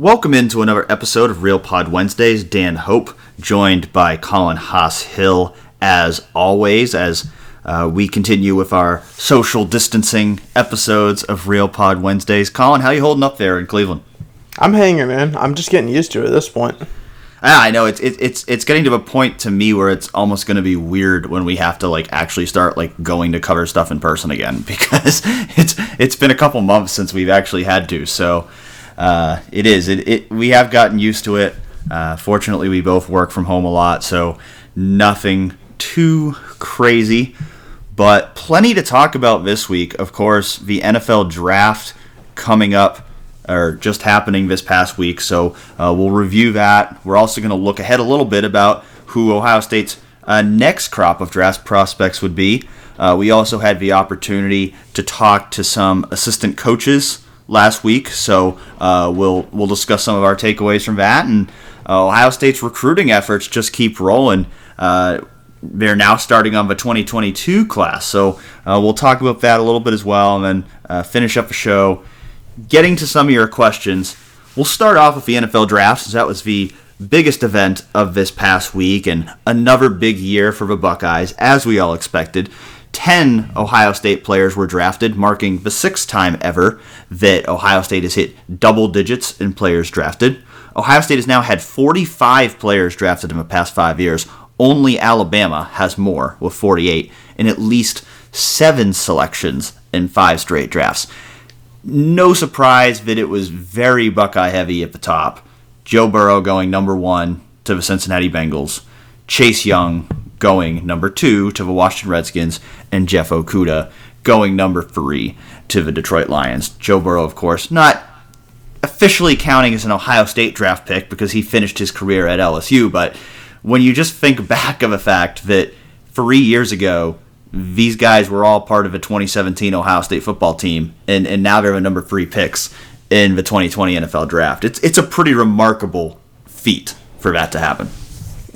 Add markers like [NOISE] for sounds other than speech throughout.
Welcome into another episode of Real Pod Wednesdays. Dan Hope, joined by Colin Hass-Hill, as always, as uh, we continue with our social distancing episodes of Real Pod Wednesdays. Colin, how you holding up there in Cleveland? I'm hanging man. I'm just getting used to it at this point. Ah, I know it's it, it's it's getting to a point to me where it's almost going to be weird when we have to like actually start like going to cover stuff in person again [LAUGHS] because it's it's been a couple months since we've actually had to. So uh, it is it, it we have gotten used to it. Uh, fortunately, we both work from home a lot, so nothing too crazy, but plenty to talk about this week. Of course, the NFL draft coming up or just happening this past week. So uh, we'll review that. We're also going to look ahead a little bit about who Ohio State's uh, next crop of draft prospects would be. Uh, we also had the opportunity to talk to some assistant coaches last week, so uh, we'll we'll discuss some of our takeaways from that. And uh, Ohio State's recruiting efforts just keep rolling. Uh, they're now starting on the 2022 class, so we'll talk about that a little bit as well, and then finish up the show getting to some of your questions, we'll start off with the NFL draft, since that was the biggest event of this past week and another big year for the Buckeyes, as we all expected. 10 Ohio State players were drafted, marking the sixth time ever that Ohio State has hit double digits in players drafted. Ohio State has now had 45 players drafted in the past five years. Only Alabama has more, with 48, and at least seven selections in five straight drafts no surprise that it was very Buckeye heavy at the top. Joe Burrow going number one to the Cincinnati Bengals, Chase Young going number two to the Washington Redskins, and Jeff Okudah going number three to the Detroit Lions. Joe Burrow, of course, not officially counting as an Ohio State draft pick because he finished his career at LSU, but when you just think [LAUGHS] back of the fact that three years ago, these guys were all part of a 2017 Ohio State football team, and, and now they're the number three picks in the 2020 NFL draft. It's it's a pretty remarkable feat for that to happen.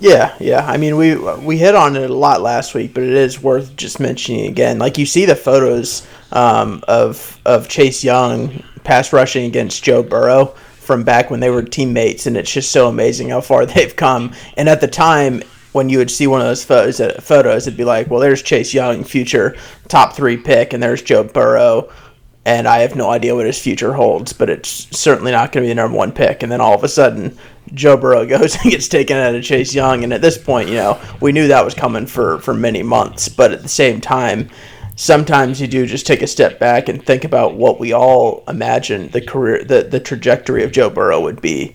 Yeah, yeah. I mean, we we hit on it a lot last week, but it is worth just mentioning again. Like you see the photos um, of of Chase Young pass rushing against Joe Burrow from back when they were teammates, and it's just so amazing how far [LAUGHS] they've come. And at the time, when you would see one of those photos, uh, photos, it'd be like, well, there's Chase Young, future top three pick, and there's Joe Burrow, and I have no idea what his future holds, but it's certainly not going to be the number one pick. And then all of a sudden, Joe Burrow [LAUGHS] goes and gets taken out of Chase Young, and at this point, you know, we knew that was coming for for many months, but at the same time. Sometimes you do just take a step back and think about what we all imagined the career, the, the trajectory of Joe Burrow would be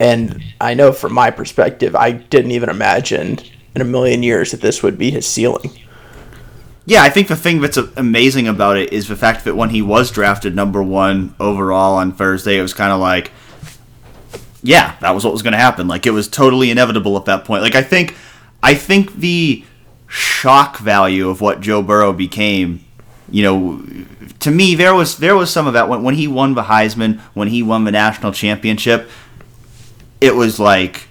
and I know from my perspective, I didn't even imagine in a million years that this would be his ceiling. Yeah, I think the thing that's amazing about it is the fact that when he was drafted number one overall on Thursday, it was kind of like, yeah, that was what was going to happen. Like it was totally inevitable at that point. Like I think, I think the shock value of what Joe Burrow became, you know, to me there was there was some of that when when he won the Heisman, when he won the national championship it was like,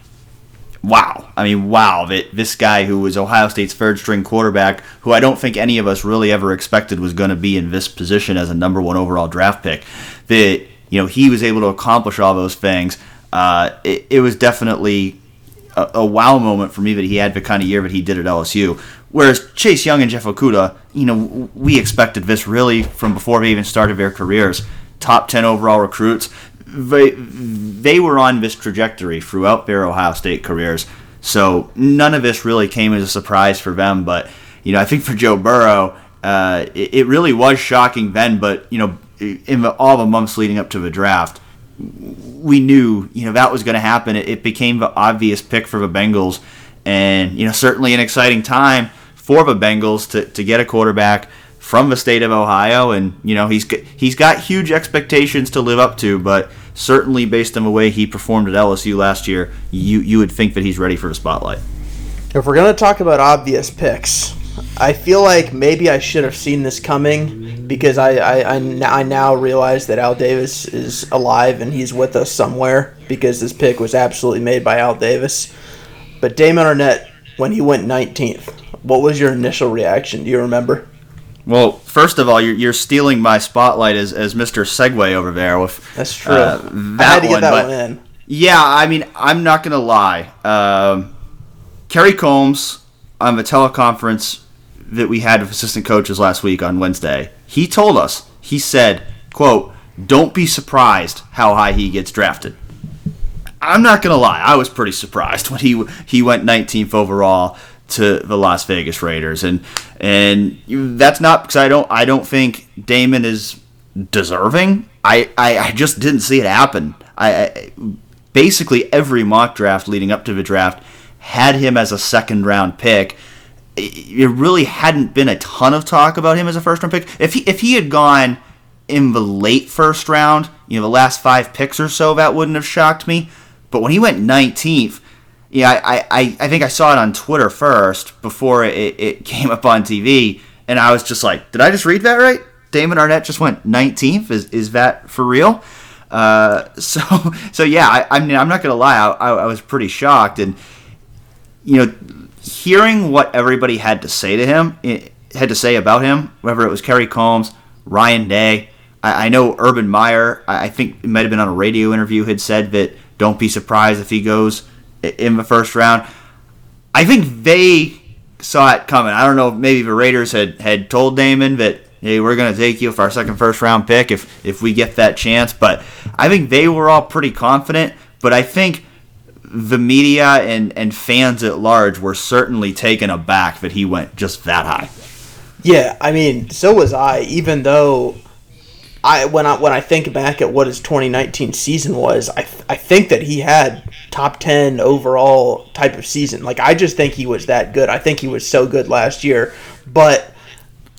wow. I mean, wow, that this guy who was Ohio State's third string quarterback, who I don't think any of us really ever expected was going to be in this position as a number one overall draft pick, that, you know, he was able to accomplish all those things. Uh, it, it, was definitely a, a, wow moment for me that he had the kind of year that he did at LSU. Whereas Chase Young and Jeff Okudah, you know, we expected this really from before they even started their careers. Top 10 overall recruits they they were on this trajectory throughout their Ohio State careers. So none of this really came as a surprise for them. But you know, I think for Joe Burrow, uh, it, it, really was shocking then. But you know, in the, all the months leading up to the draft, we knew you know that was going to happen. It, it became the obvious pick for the Bengals, and you know, certainly an exciting time for the Bengals to to get a quarterback from the state of Ohio, and you know he's he's got huge expectations to live up to. But certainly, based on the way he performed at LSU last year, you you would think that he's ready for the spotlight. If we're gonna talk about obvious picks, I feel like maybe I should have seen this coming because I, I, I, I now realize that Al Davis is alive and he's with us somewhere because this pick was absolutely made by Al Davis. But Damon Arnette, when he went 19th, what was your initial reaction? Do you remember? Well, first of all, you're, you're stealing my spotlight as, as Mr. Segway over there with that's true. Uh, that I had to get one, that one in. Yeah, I mean, I'm not gonna lie. Um, Kerry Coombs on the teleconference that we had with assistant coaches last week on Wednesday, he told us, he said, quote, don't be surprised how high he gets drafted. I'm not gonna lie, I was pretty surprised [LAUGHS] when he he went 19th overall to the Las Vegas Raiders, and and that's not because I don't I don't think Damon is deserving. I, I, I just didn't see it happen. I, I basically every mock draft leading up to the draft had him as a second round pick. It really hadn't been a ton of talk about him as a first round pick. If he if he had gone in the late first round, you know, the last five picks or so, that wouldn't have shocked me. But when he went 19th, yeah, I, I, I think I saw it on Twitter first before it, it [LAUGHS] came up on TV, and I was just like, did I just read that right? Damon Arnette just went 19th. Is is that for real? Uh, [LAUGHS] so so yeah, I, I mean I'm not gonna lie, I, I, I was pretty shocked, and you know, hearing what everybody had to say to him, had to say about him, whether it was Kerry Coombs, Ryan Day. I, I know Urban Meyer. I, I think it might have been on a radio interview had said that don't be surprised if he goes in the first round. I think they saw it coming. I don't know. Maybe the Raiders had, had told Damon that hey, we're going to take you for our second first round pick if if we get that chance. But I think they were all pretty confident. But I think the media and and fans at large were certainly taken aback that he went just that high. Yeah, I mean, so was I. Even though I when I when I think back at what his 2019 season was, I I think that he had top 10 overall type of season. Like I just think he was that good. I think he was so good last year, but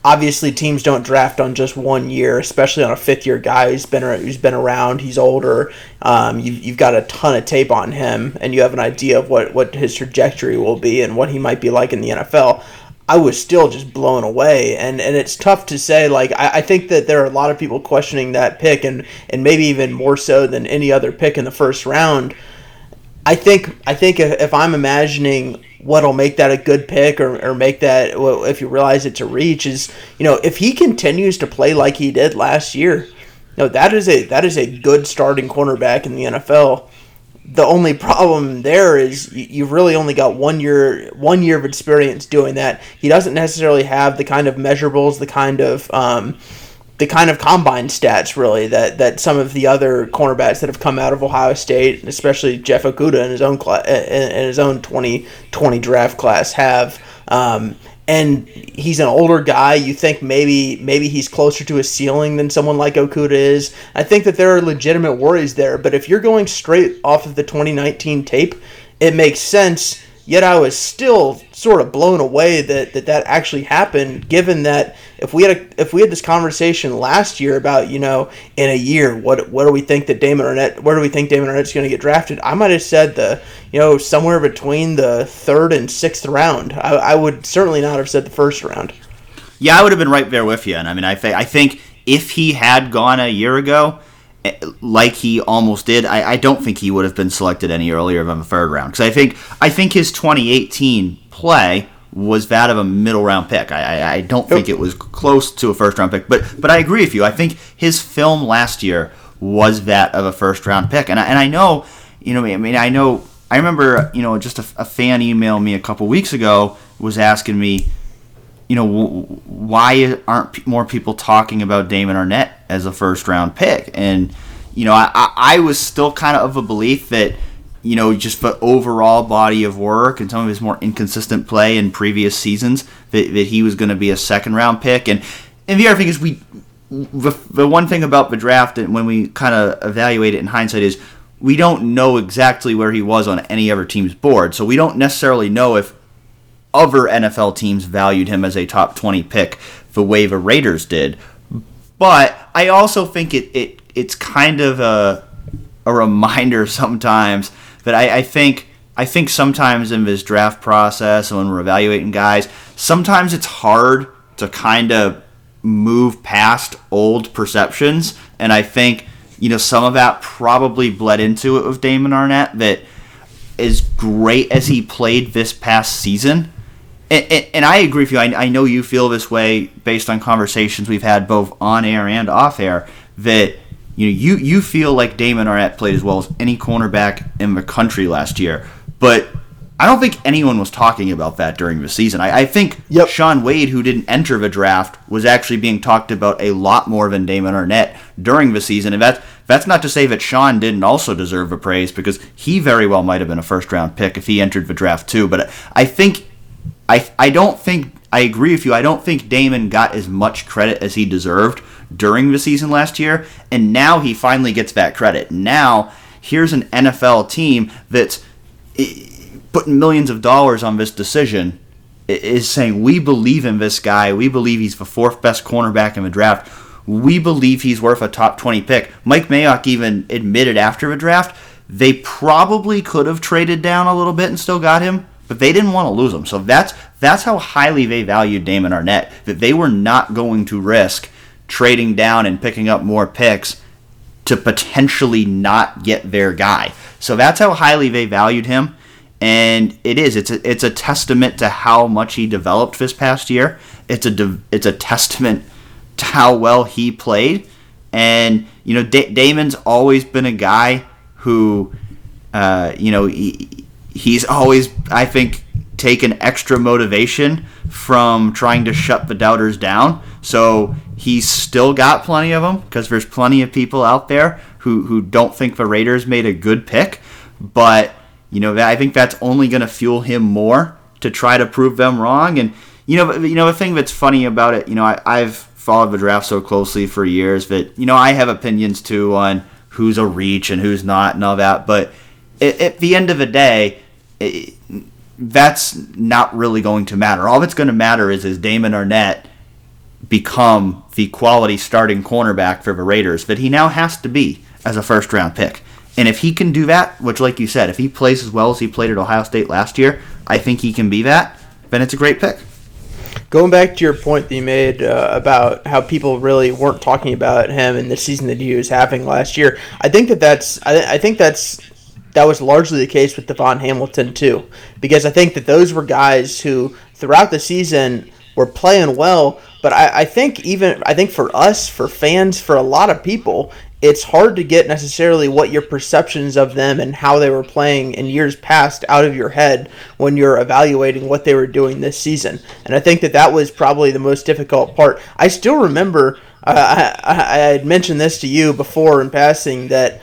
obviously teams don't draft on just one year, especially on a fifth year guy who's been who's been around. He's older. Um, you've, you've got a ton of tape on him, and you have an idea of what what his trajectory will be and what he might be like in the NFL. I was still just blown away. And, and it's tough to say. Like, I, I think that there are a lot of people questioning that pick, and, and maybe even more so than any other pick in the first round. I think I think if I'm imagining what'll make that a good pick or, or make that if you realize it's a reach is you know if he continues to play like he did last year, you know that is a that is a good starting cornerback in the NFL the only problem there is you've really only got one year one year of experience doing that. He doesn't necessarily have the kind of measurables, the kind of um, the kind of combine stats really that, that some of the other cornerbacks that have come out of Ohio State, especially Jeff Okudah in his own class, in his own 2020 draft class have. Um, and he's an older guy. You think maybe maybe he's closer to a ceiling than someone like Okudah is. I think that there are legitimate worries there. But if you're going straight off of the 2019 tape, it makes sense Yet I was still sort of blown away that that, that actually happened. Given that if we had a, if we had this conversation last year about you know in a year what what do we think that Damon Arnette where do we think Damon Arnette's going to get drafted? I might have said the you know somewhere between the third and sixth round. I, I would certainly not have said the first round. Yeah, I would have been right there with you. And I mean, I I think if he had gone a year ago like he almost did, I, I don't think he would have been selected any earlier than the third round. Because I think I think his 2018 play was that of a middle round pick. I, I, I don't think it was close to a first round pick, but but I agree with you. I think his film last year was that of a first round pick, and I, and I know, you know, I mean, I know, I remember, you know, just a, a fan emailed me a couple weeks ago was asking me, you know, why aren't more people talking about Damon Arnette as a first round pick? And, you know, I, I was still kind of of a belief that, you know, just the overall body of work and some of his more inconsistent play in previous seasons, that, that he was going to be a second round pick. And, and the other thing is, we, the, the one thing about the draft, and when we kind of evaluate it in hindsight, is we don't know exactly where he was on any other team's board. So we don't necessarily know if other NFL teams valued him as a top 20 pick the way the Raiders did. But I also think it, it it's kind of a, a reminder [LAUGHS] sometimes that I, I think I think sometimes in this draft process when we're evaluating guys, sometimes it's hard to kind of move past old perceptions. And I think, you know, some of that probably bled into it with Damon Arnette that as great as he played this past season, and, and, I agree with you. I, I know you feel this way based on conversations we've had both on air and off air. That you know you you feel like Damon Arnette played as well as any cornerback in the country last year, but I don't think anyone was talking about that during the season. I, I think yep. Shaun Wade, who didn't enter the draft, was actually being talked about a lot more than Damon Arnette during the season, and that's that's not to say that Shaun didn't also deserve a praise because he very well might have been a first round pick if he entered the draft too. But I think I I don't think I agree with you. I don't think Damon got as much credit as he deserved during the season last year, and now he finally gets that credit. Now here's an NFL team that's putting millions of dollars on this decision is saying we believe in this guy. We believe he's the fourth best cornerback in the draft. We believe he's worth a top 20 pick. Mike Mayock even admitted after the draft they probably could have traded down a little bit and still got him, but they didn't want to lose him. So that's that's how highly they valued Damon Arnette that they were not going to risk trading down and picking up more picks to potentially not get their guy. So that's how highly they valued him. And it is it's a, it's a testament to how much he developed this past year. It's a it's a testament to how well he played. And you know, D- Damon's always been a guy who, uh, you know, he, he's always, I think, taken extra motivation from trying to shut the doubters down. So he's still got plenty of them because there's plenty of people out there who, who don't think the Raiders made a good pick. But, you know, I think that's only going to fuel him more to try to prove them wrong. And, you know, you know, the thing that's funny about it, you know, I, I've followed the draft so closely for years that, you know, I have opinions too on who's a reach and who's not and all that. But at the end of the day, it, that's not really going to matter. All that's going to matter is is Damon Arnette become the quality starting cornerback for the Raiders that he now has to be as a first round pick. And if he can do that, which, like you said, if he plays as well as he played at Ohio State last year, I think he can be that, then it's a great pick. Going back to your point that you made uh, about how people really weren't talking about him in the season that he was having last year, I think that that's I, I think that's that was largely the case with DaVon Hamilton too, because I think that those were guys who throughout the season were playing well. But I, I think even I think for us, for fans, for a lot of people, it's hard to get necessarily what your perceptions of them and how they were playing in years past out of your head when you're evaluating what they were doing this season. And I think that that was probably the most difficult part. I still remember uh, I, I had mentioned this to you before in passing that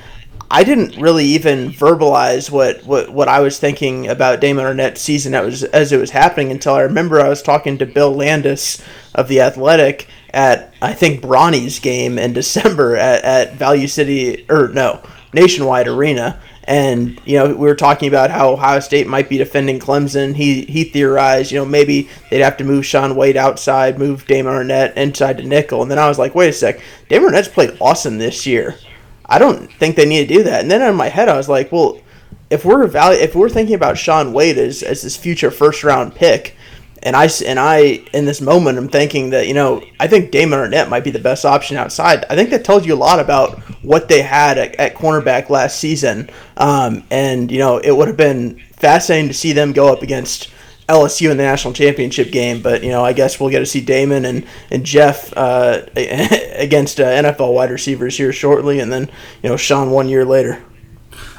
I didn't really even verbalize what, what, what I was thinking about Damon Arnette's season as, was, as it was happening until I remember I was talking to Bill Landis of The Athletic at, I think, Bronny's game in December at, at Value City, or no, Nationwide Arena. And, you know, we were talking about how Ohio State might be defending Clemson. He he theorized, you know, maybe they'd have to move Shaun Wade outside, move Damon Arnette inside to nickel. And then I was like, wait a sec, Damon Arnette's played awesome this year. I don't think they need to do that. And then in my head, I was like, well, if we're evalu- if we're thinking about Shaun Wade as, as this future first round pick, and I and I in this moment I'm thinking that you know I think Damon Arnette might be the best option outside. I think that tells you a lot about what they had at, at cornerback last season, um, and you know it would have been fascinating to see them go up against LSU in the national championship game. But you know, I guess we'll get to see Damon and and Jeff uh, [LAUGHS] against uh, NFL wide receivers here shortly, and then you know Shaun one year later.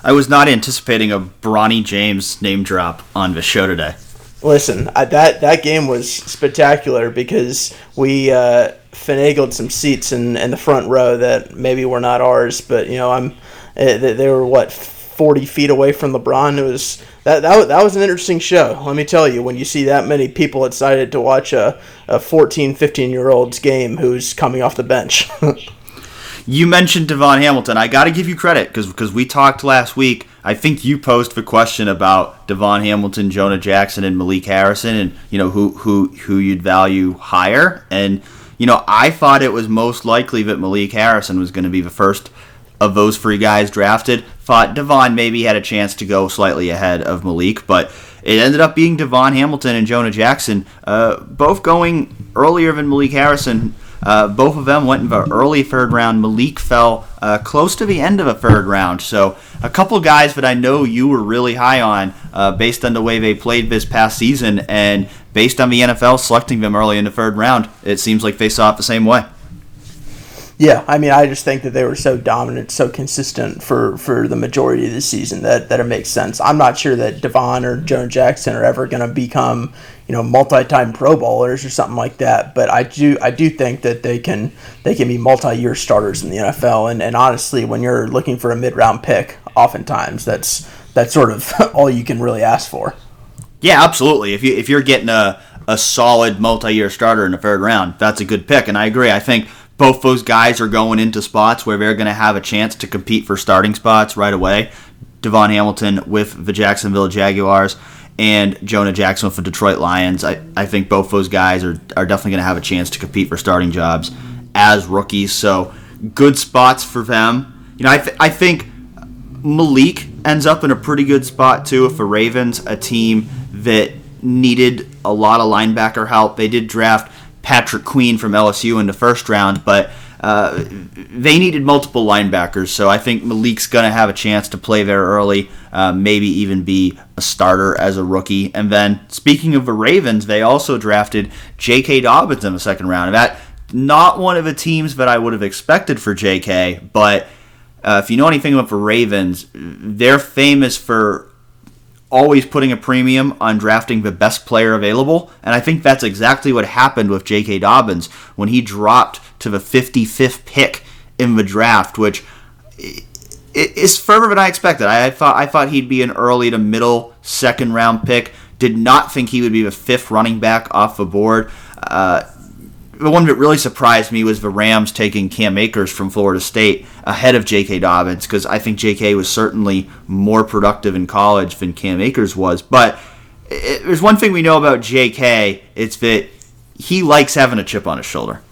I was not anticipating a Bronny James name drop on the show today. Listen, I, that that game was spectacular because we uh, finagled some seats in, in the front row that maybe were not ours, but you know I'm eh, they were what 40 feet away from LeBron. It was that, that, that was an interesting show. Let me tell you, when you see that many people excited to watch a, a 14, 15 year old's game who's coming off the bench. [LAUGHS] you mentioned DaVon Hamilton. I got to give you credit because because we talked last week. I think you posed the question about DaVon Hamilton, Jonah Jackson, and Malik Harrison, and you know who who who you'd value higher. And you know I thought it was most likely that Malik Harrison was going to be the first of those three guys drafted. Thought DaVon maybe had a chance to go slightly ahead of Malik, but it ended up being DaVon Hamilton and Jonah Jackson, uh, both going earlier than Malik Harrison. Uh, both of them went in the early third round. Malik fell uh, close to the end of a third round. So a couple guys that I know you were really high on uh, based on the way they played this past season and based on the NFL selecting them early in the third round, it seems like they saw it the same way. Yeah, I mean, I just think that they were so dominant, so consistent for, for the majority of the season that, that it makes sense. I'm not sure that DaVon or Jonah Jackson are ever going to become, you know, multi-time Pro Bowlers or something like that. But I do I do think that they can they can be multi-year starters in the NFL. And, and honestly, when you're looking for a mid-round pick, oftentimes that's that's sort of [LAUGHS] all you can really ask for. Yeah, absolutely. If you if you're getting a a solid multi-year starter in the third round, that's a good pick. And I agree. I think both those guys are going into spots where they're going to have a chance to compete for starting spots right away. DaVon Hamilton with the Jacksonville Jaguars and Jonah Jackson with the Detroit Lions. I, I think both those guys are, are definitely going to have a chance to compete for starting jobs as rookies. So good spots for them. You know, I, th- I think Malik ends up in a pretty good spot too if the Ravens, a team that needed a lot of linebacker help. They did draft Patrick Queen from LSU in the first round, but uh, they needed multiple linebackers, so I think Malik's going to have a chance to play there early, uh, maybe even be a starter as a rookie. And then, speaking of the Ravens, they also drafted J.K. Dobbins in the second round. That not one of the teams that I would have expected for J.K., but uh, if you know anything about the Ravens, they're famous for always putting a premium on drafting the best player available. And I think that's exactly what happened with J.K. Dobbins when he dropped to the 55th pick in the draft, which is further than I expected. I thought I thought he'd be an early to middle second round pick. Did not think he would be the fifth running back off the board. Uh, the one that really surprised me was the Rams taking Cam Akers from Florida State ahead of J.K. Dobbins because I think J.K. was certainly more productive in college than Cam Akers was. But it, there's one thing we know about J.K. It's that he likes having a chip on his shoulder.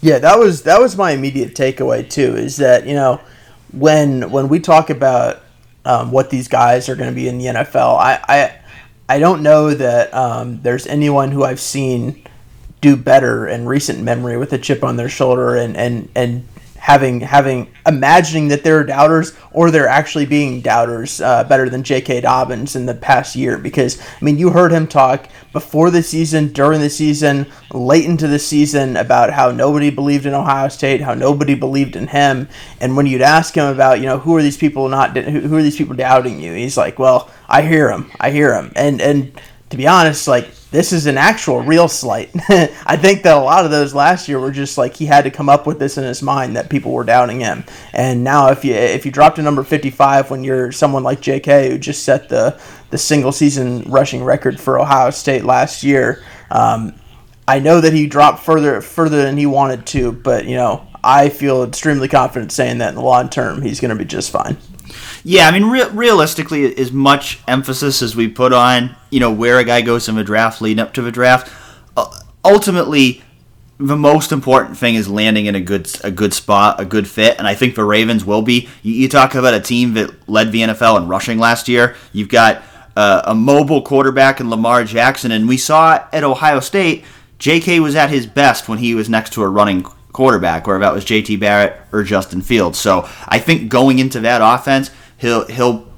Yeah, that was that was my immediate takeaway too. Is that you know when when we talk about um, what these guys are going to be in the NFL, I I, I don't know that um, there's anyone who I've seen do better in recent memory with a chip on their shoulder and and and having having imagining that they're doubters or they're actually being doubters uh, better than J.K. Dobbins in the past year. Because I mean you heard him talk before the season, during the season, late into the season about how nobody believed in Ohio State, how nobody believed in him, and when you'd ask him about you know who are these people not who are these people doubting you, he's like, well I hear him, I hear him, and and to be honest, like this is an actual real slight. [LAUGHS] I think that a lot of those last year were just like he had to come up with this in his mind that people were doubting him. And now if you if you drop to number 55 when you're someone like JK who just set the the single season rushing record for Ohio State last year, um, I know that he dropped further further than he wanted to, but you know I feel extremely confident saying that in the long term he's going to be just fine. Yeah, I mean, re- realistically, as much emphasis as we put on, you know, where a guy goes in the draft leading up to the draft, uh, ultimately, the most important thing is landing in a good a good spot, a good fit, and I think the Ravens will be. You, you talk about a team that led the NFL in rushing last year. You've got uh, a mobile quarterback in Lamar Jackson, and we saw at Ohio State, J.K. was at his best when he was next to a running quarterback, whether that was J.T. Barrett or Justin Fields. So I think going into that offense He'll he'll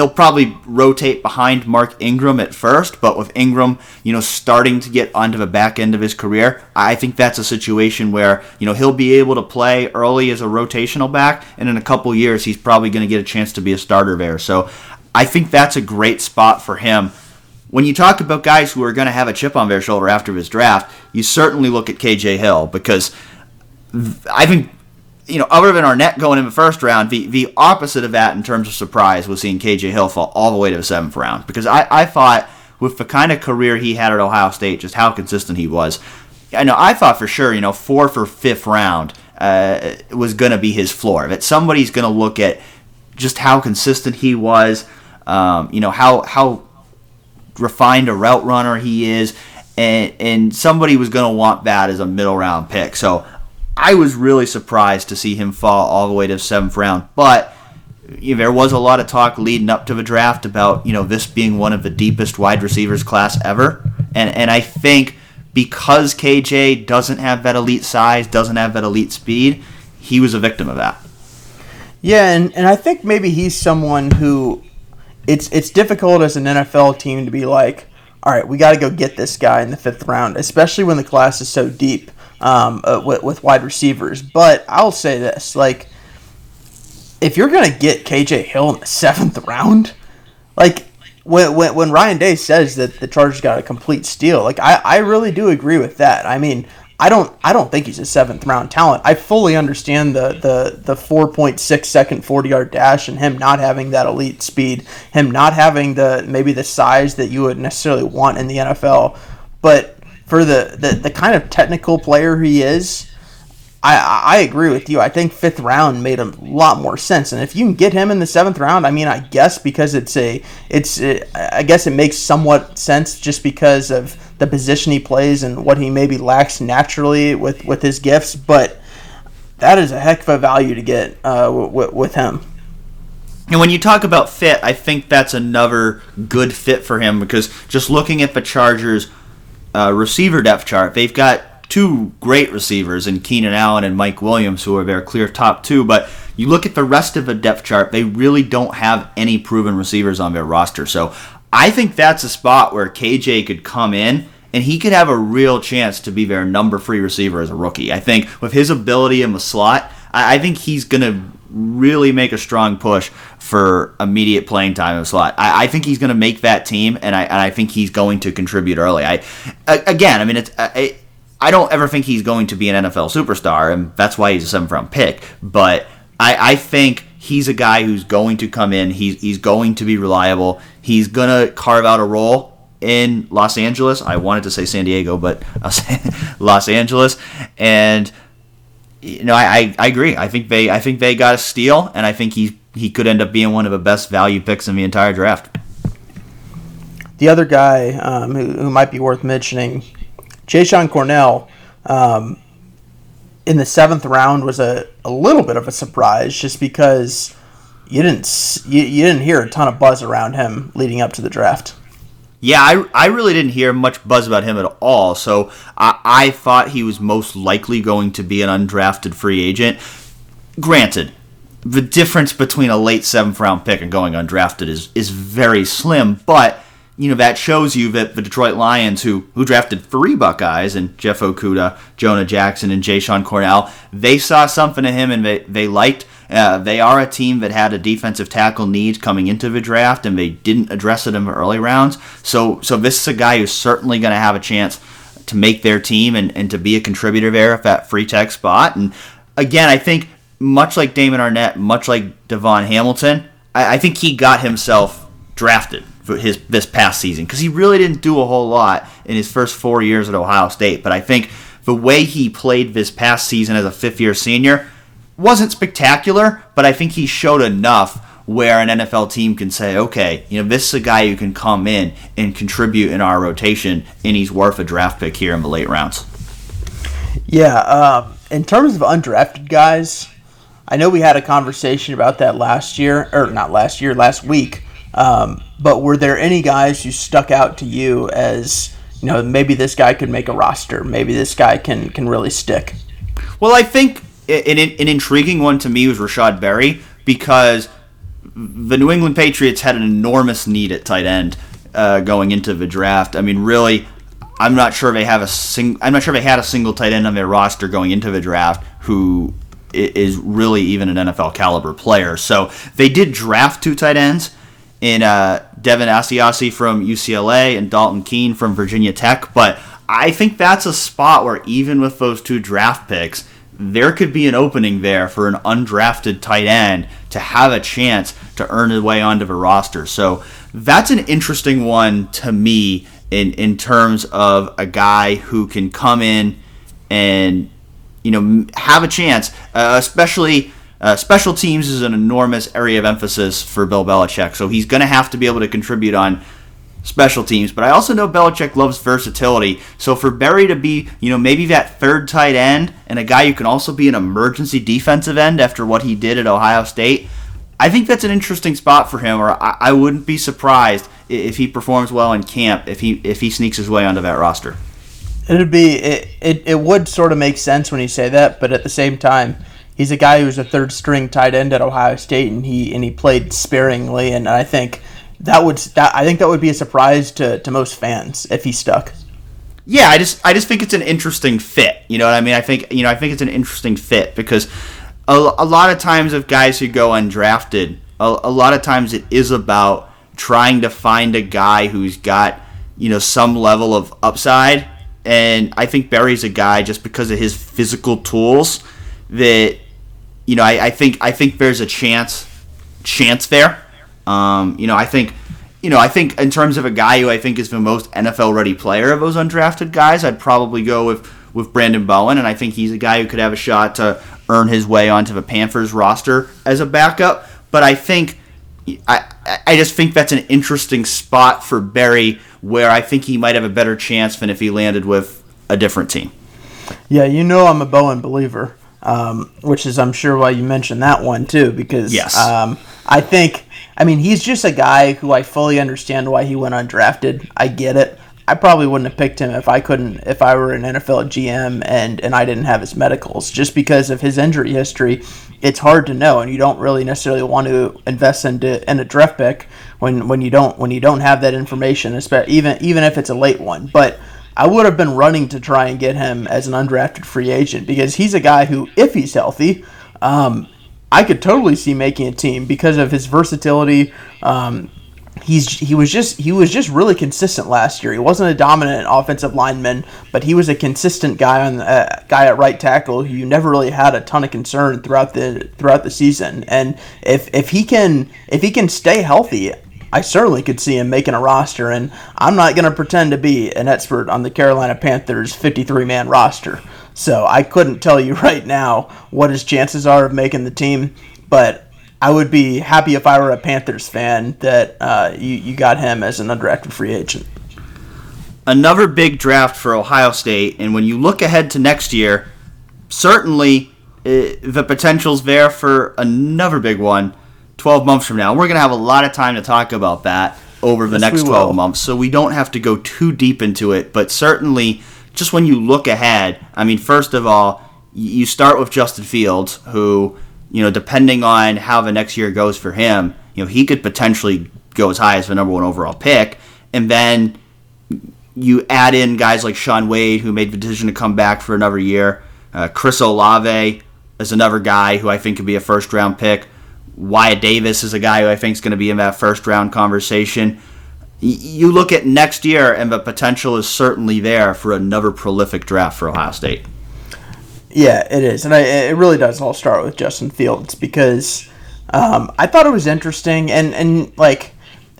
he'll probably rotate behind Mark Ingram at first, but with Ingram, you know, starting to get onto the back end of his career, I think that's a situation where, you know, he'll be able to play early as a rotational back, and in a couple years, he's probably going to get a chance to be a starter there. So I think that's a great spot for him. When you talk about guys who are going to have a chip on their shoulder after his draft, you certainly look at KJ Hill because I think you know, other than Arnette going in the first round, the, the opposite of that in terms of surprise was seeing KJ Hill fall all the way to the seventh round. Because I, I thought with the kind of career he had at Ohio State, just how consistent he was, I know I thought for sure, you know, fourth or fifth round uh, was going to be his floor. That somebody's going to look at just how consistent he was, um, you know, how how refined a route runner he is, and and somebody was going to want that as a middle round pick. So I was really surprised to see him fall all the way to the seventh round. But you know, there was a lot of talk leading up to the draft about you know this being one of the deepest wide receivers class ever, and and I think because KJ doesn't have that elite size, doesn't have that elite speed, he was a victim of that. Yeah, and, and I think maybe he's someone who it's it's difficult as an NFL team to be like, all right, we got to go get this guy in the fifth round, especially when the class is so deep um, uh, with, with wide receivers. But I'll say this: like, if you're gonna get KJ Hill in the seventh round, like when, when, when Ryan Day says that the Chargers got a complete steal, like I, I really do agree with that. I mean, I don't I don't think he's a seventh round talent. I fully understand the the the four point six second forty yard dash and him not having that elite speed, him not having the maybe the size that you would necessarily want in the NFL. But for the, the, the kind of technical player he is, I, I agree with you. I think fifth round made a lot more sense, and if you can get him in the seventh round, I mean, I guess because it's a, it's, a, I guess it makes somewhat sense just because of the position he plays and what he maybe lacks naturally with with his gifts. But that is a heck of a value to get uh, w- with him. And when you talk about fit, I think that's another good fit for him because just looking at the Chargers' uh, receiver depth chart, they've got two great receivers in Keenan Allen and Mike Williams, who are their clear top two. But you look at the rest of the depth chart, they really don't have any proven receivers on their roster. So I think that's a spot where KJ could come in and he could have a real chance to be their number three receiver as a rookie. I think with his ability in the slot, I, think he's going to really make a strong push for immediate playing time in the slot. I, I think he's going to make that team, and I, and I think he's going to contribute early. I again, I mean, it's. I, I don't ever think he's going to be an NFL superstar, and that's why he's a seventh round pick. But I, I think he's a guy who's going to come in. He's, he's going to be reliable. He's going to carve out a role in Los Angeles. I wanted to say San Diego, but uh, say [LAUGHS] Los Angeles. And you know, I, I, agree. I think they I think they got a steal, and I think he he could end up being one of the best value picks in the entire draft. The other guy um, who, who might be worth mentioning Jashon Cornell um, in the seventh round was a, a little bit of a surprise just because you didn't you, you didn't hear a ton of buzz around him leading up to the draft. Yeah, I, I really didn't hear much buzz about him at all. So I, I thought he was most likely going to be an undrafted free agent. Granted, the difference between a late seventh round pick and going undrafted is is very slim, but you know that shows you that the Detroit Lions, who who drafted three Buckeyes and Jeff Okudah, Jonah Jackson, and Jashon Cornell, they saw something in him and they they liked. Uh, they are a team that had a defensive tackle need coming into the draft, and they didn't address it in the early rounds. So so this is a guy who's certainly going to have a chance to make their team and, and to be a contributor there at that three tech spot. And again, I think much like Damon Arnette, much like DaVon Hamilton, I, I think he got himself drafted his this past season because he really didn't do a whole lot in his first four years at Ohio State. But I think the way he played this past season as a fifth year senior wasn't spectacular, but I think he showed enough where an NFL team can say, okay, you know, this is a guy who can come in and contribute in our rotation, and he's worth a draft pick here in the late rounds. Yeah, um, in terms of undrafted guys, I know we had a conversation about that last year, or not last year, last week. Um, but were there any guys who stuck out to you as you know maybe this guy could make a roster, maybe this guy can can really stick? Well, I think an, an intriguing one to me was Rashod Berry because the New England Patriots had an enormous need at tight end uh, going into the draft. I mean, really, I'm not sure they have a sing. I'm not sure they had a single tight end on their roster going into the draft who is really even an NFL caliber player. So they did draft two tight ends in uh, Devin Asiasi from UCLA and Dalton Keene from Virginia Tech. But I think that's a spot where even with those two draft picks, there could be an opening there for an undrafted tight end to have a chance to earn his way onto the roster. So that's an interesting one to me in in terms of a guy who can come in and you know have a chance, uh, especially uh, special teams is an enormous area of emphasis for Bill Belichick, so he's going to have to be able to contribute on special teams. But I also know Belichick loves versatility. So for Berry to be, you know, maybe that third tight end and a guy who can also be an emergency defensive end after what he did at Ohio State, I think that's an interesting spot for him. Or I, I wouldn't be surprised if he performs well in camp if he if he sneaks his way onto that roster. It'd be it, it, it would sort of make sense when you say that, but at the same time he's a guy who's a third string tight end at Ohio State, and he and he played sparingly. And I think that would that I think that would be a surprise to, to most fans if he stuck. Yeah, I just I just think it's an interesting fit. You know what I mean? I think you know I think it's an interesting fit because a, a lot of times of guys who go undrafted, a, a lot of times it is about trying to find a guy who's got you know some level of upside. And I think Berry's a guy just because of his physical tools that you know I, I think I think there's a chance chance there. Um, you know I think you know, I think in terms of a guy who I think is the most NFL ready player of those undrafted guys, I'd probably go with with Branden Bowen, and I think he's a guy who could have a shot to earn his way onto the Panthers roster as a backup. But I think I I just think that's an interesting spot for Berry where I think he might have a better chance than if he landed with a different team. Yeah, you know I'm a Bowen believer, um, which is I'm sure why you mentioned that one too, because yes. um, I think I mean, he's just a guy who I fully understand why he went undrafted. I get it. I probably wouldn't have picked him if I couldn't, if I were an NFL GM and and I didn't have his medicals, just because of his injury history. It's hard to know, and you don't really necessarily want to invest into in a draft pick when when you don't when you don't have that information, even even if it's a late one. But I would have been running to try and get him as an undrafted free agent because he's a guy who, if he's healthy, um, I could totally see making a team because of his versatility. Um, he's he was just he was just really consistent last year. He wasn't a dominant offensive lineman, but he was a consistent guy on uh, guy at right tackle who you never really had a ton of concern throughout the throughout the season. And if if he can if he can stay healthy, I certainly could see him making a roster. And I'm not going to pretend to be an expert on the Carolina Panthers 53 man roster. So I couldn't tell you [LAUGHS] right now what his chances are of making the team, but I would be happy if I were a Panthers fan that uh, you, you got him as an undrafted free agent. Another big draft for Ohio State, and when you look ahead to next year, certainly uh, the potential's there for another big one 12 months from now. We're going to have a lot of time to talk about that over the yes, next 12 months, so we don't have to go too deep into it, but certainly just when you look ahead, I mean, first of all, you start with Justin Fields, who, you know, depending on how the next year goes for him, you know, he could potentially go as high as the number one overall pick. And then you add in guys like Shaun Wade, who made the decision to come back for another year. Uh, Chris Olave is another guy who I think could be a first round pick. Wyatt Davis is a guy who I think is going to be in that first round conversation you look at next year, and the potential is certainly there for another prolific draft for Ohio State. Yeah, it is, and I, it really does all start with Justin Fields because um, I thought it was interesting, and and like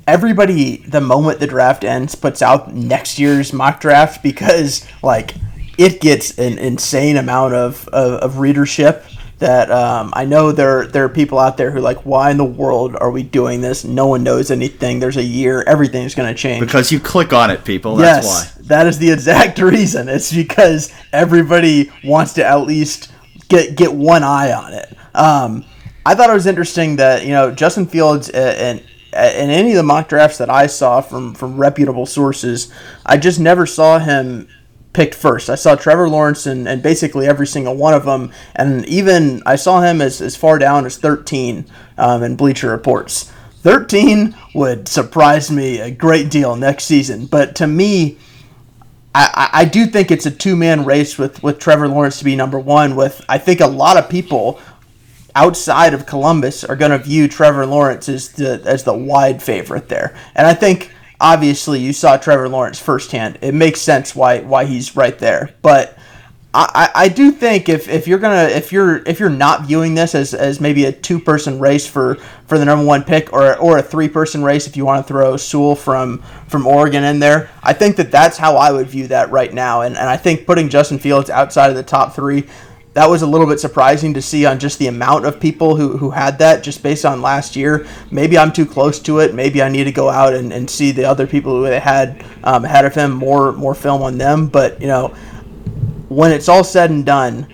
everybody, the moment the draft ends, puts out next year's mock draft because like it gets an insane amount of, of, of readership that um, I know there there are people out there who like, why in the world are we doing this? No one knows anything. There's a year, everything's going to change. Because you click on it, people. That's yes, why. That is the exact [LAUGHS] reason. It's because everybody wants to at least get get one eye on it. Um, I thought it was interesting that you know Justin Fields and. In any of the mock drafts that I saw from, from reputable sources, I just never saw him picked first. I saw Trevor Lawrence and, and basically every single one of them, and even I saw him as, as far down as 13 um, in Bleacher Reports. 13 would surprise me a great deal next season, but to me, I, I do think it's a two man race with, with Trevor Lawrence to be number one. With I think a lot of people outside of Columbus are going to view Trevor Lawrence as the as the wide favorite there, and I think obviously you saw Trevor Lawrence firsthand. It makes sense why why he's right there. But I, I do think if, if you're gonna if you're if you're not viewing this as, as maybe a two person race for, for the number one pick or or a three person race if you want to throw Sewell from from Oregon in there, I think that that's how I would view that right now. And and I think putting Justin Fields outside of the top three that was a little bit surprising to see on just the amount of people who, who had that just based on last year. Maybe I'm too close to it. Maybe I need to go out and, and see the other people who had um, ahead of him more more film on them. But you know, when it's all said and done,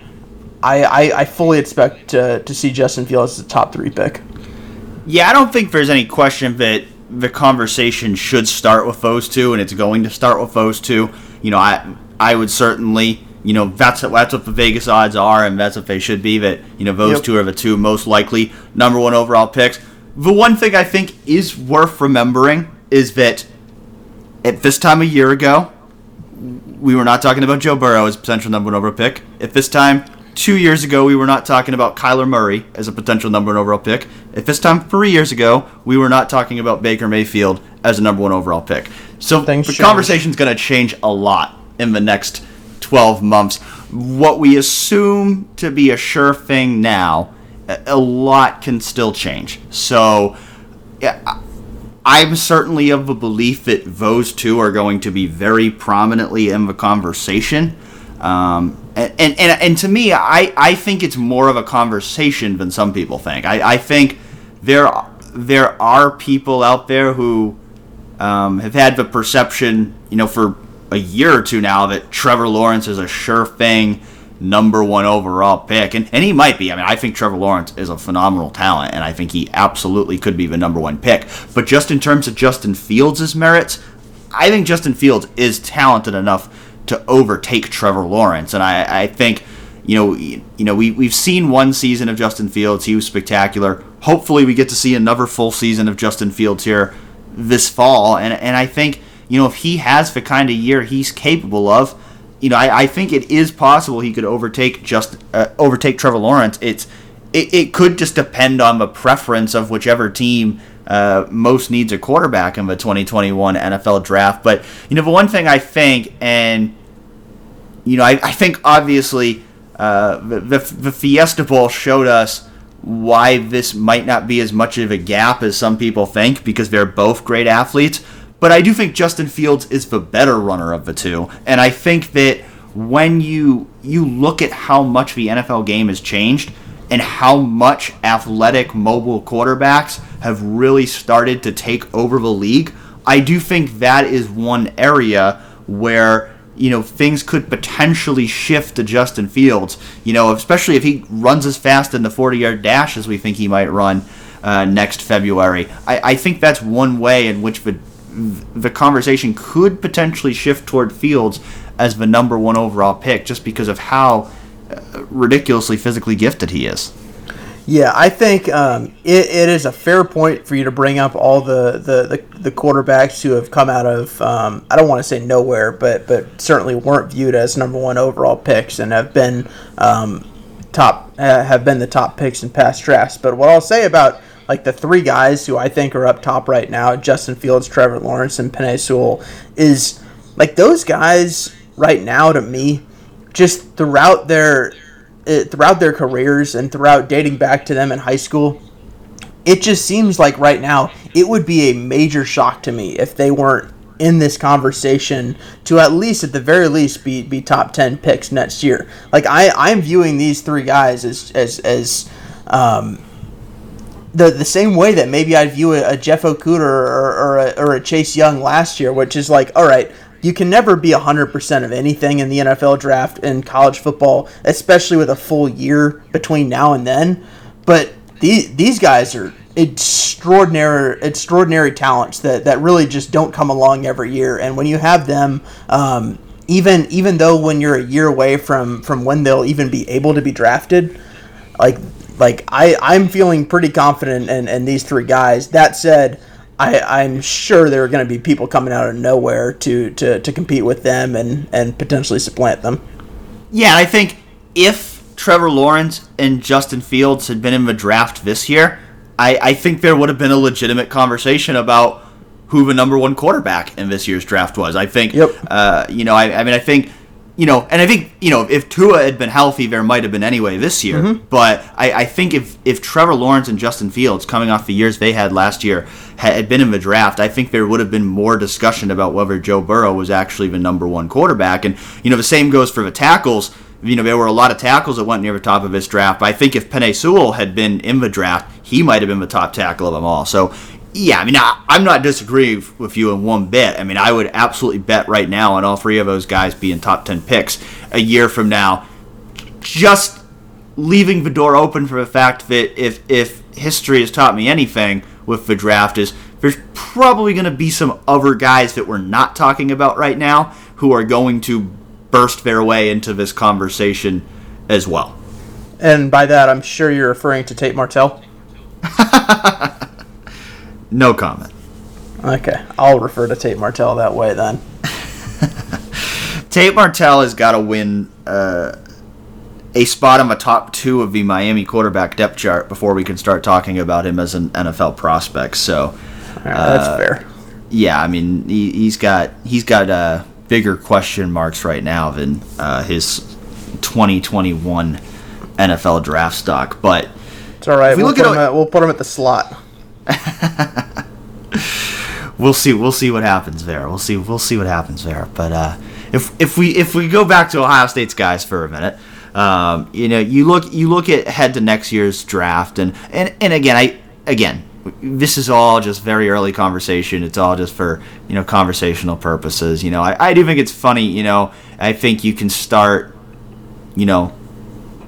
I, I, I fully expect to, to see Justin Fields as a top three pick. Yeah, I don't think there's any question that the conversation should start with those two, and it's going to start with those two. You know, I I would certainly you know that's that's what the Vegas odds are, and that's what they should be. That you know those yep. two are the two most likely number one overall picks. the one thing I think is worth remembering is that at this time a year ago, we were not talking about Joe Burrow as potential number one overall pick. At this time two years ago, we were not talking about Kyler Murray as a potential number one overall pick. At this time three years ago, we were not talking about Baker Mayfield as a number one overall pick. So Things the conversation is going to change a lot in the next 12 months. What we assume to be a sure thing now, a lot can still change. So, I'm certainly of the belief that those two are going to be very prominently in the conversation. Um, and, and, and, to me, I, I think it's more of a conversation than some people think. I, I think there, there are people out there who um, have had the perception, you know, for a year or two now that Trevor Lawrence is a sure thing number one overall pick. And, and he might be. I mean, I think Trevor Lawrence is a phenomenal talent, and I think he absolutely could be the number one pick. But just in terms of Justin Fields' merits, I think Justin Fields is talented enough to overtake Trevor Lawrence. And I, I think, you know, you know, we, we've seen one season of Justin Fields. He was spectacular. Hopefully we get to see another full season of Justin Fields here this fall. And, and I think, you know, if he has the kind of year he's capable of, you know, I, I think it is possible he could overtake just uh, overtake Trevor Lawrence. It's it, it could just depend on the preference of whichever team uh, most needs a quarterback in the 2021 NFL draft. But you know, the one thing I think, and you know, I, I think obviously uh, the, the, the Fiesta Bowl showed us why this might not be as much of a gap as some people think because they're both great athletes. But I do think Justin Fields is the better runner of the two, and I think that when you you look at how much the NFL game has changed and how much athletic mobile quarterbacks have really started to take over the league, I do think that is one area where you know things could potentially shift to Justin Fields. You know, especially if he runs as fast in the 40-yard dash as we think he might run uh, next February. I, I think that's one way in which the the conversation could potentially shift toward Fields as the number one overall pick, just because of how uh, ridiculously physically gifted he is. Yeah, I think um, it, it is a fair point for you to bring up all the, the, the, the quarterbacks who have come out of um, I don't want to say nowhere, but but certainly weren't viewed as number one overall picks and have been um, top uh, have been the top picks in past drafts. But what I'll say about like the three guys who I think are up top right now, Justin Fields, Trevor Lawrence, and Penei Sewell, is like those guys right now to me, just throughout their uh, throughout their careers and throughout dating back to them in high school, it just seems like right now it would be a major shock to me if they weren't in this conversation to at least at the very least be, be top 10 picks next year. Like i i'm viewing these three guys as as as um, the the same way that maybe I'd view a, a Jeff Okudah or or a, or a Chase Young last year, which is like, all right, you can never be 100% of anything in the NFL draft in college football, especially with a full year between now and then. But these, these guys are extraordinary extraordinary talents that, that really just don't come along every year. And when you have them, um, even even though when you're a year away from, from when they'll even be able to be drafted, like like I, I'm feeling pretty confident in, in these three guys. That said, I, I'm sure there are going to be people coming out of nowhere to, to, to compete with them and, and potentially supplant them. Yeah, I think if Trevor Lawrence and Justin Fields had been in the draft this year, I, I think there would have been a legitimate conversation about who the number one quarterback in this year's draft was. I think, yep. uh, you know, I, I mean, I think you know, and I think you know if Tua had been healthy, there might have been anyway this year. Mm-hmm. But I, I, think if if Trevor Lawrence and Justin Fields, coming off the years they had last year, had been in the draft, I think there would have been more discussion about whether Joe Burrow was actually the number one quarterback. And you know, the same goes for the tackles. You know, there were a lot of tackles that went near the top of this draft. But I think if Penei Sewell had been in the draft, he might have been the top tackle of them all. So yeah, I mean, I, am not disagreeing with you in one bit. I mean, I would absolutely bet right now on all three of those guys being top 10 picks a year from now. Just leaving the door open for the fact that if, if history has taught me anything with the draft is there's probably going to be some other guys that we're not talking about right now who are going to burst their way into this conversation as well. And by that, I'm sure you're referring to Tate Martell. [LAUGHS] no comment. Okay, I'll refer to Tate Martell that way then. [LAUGHS] Tate Martell has got to win uh, a spot on the top two of the Miami quarterback depth chart before we can start talking about him as an NFL prospect. So, yeah, that's uh, fair. Yeah, I mean he, has got he's got uh, bigger question marks right now than uh, his 2021 NFL draft stock, but it's all right. We we'll, put him at, we'll put him at the slot. [LAUGHS] we'll see. We'll see what happens there. We'll see. We'll see what happens there. But uh, if if we if we go back to Ohio State's guys for a minute, um, you know, you look you look at head to next year's draft, and and and again, I again, this is all just very early conversation. It's all just for you know conversational purposes. You know, I, I do think it's funny. You know, I think you can start. You know,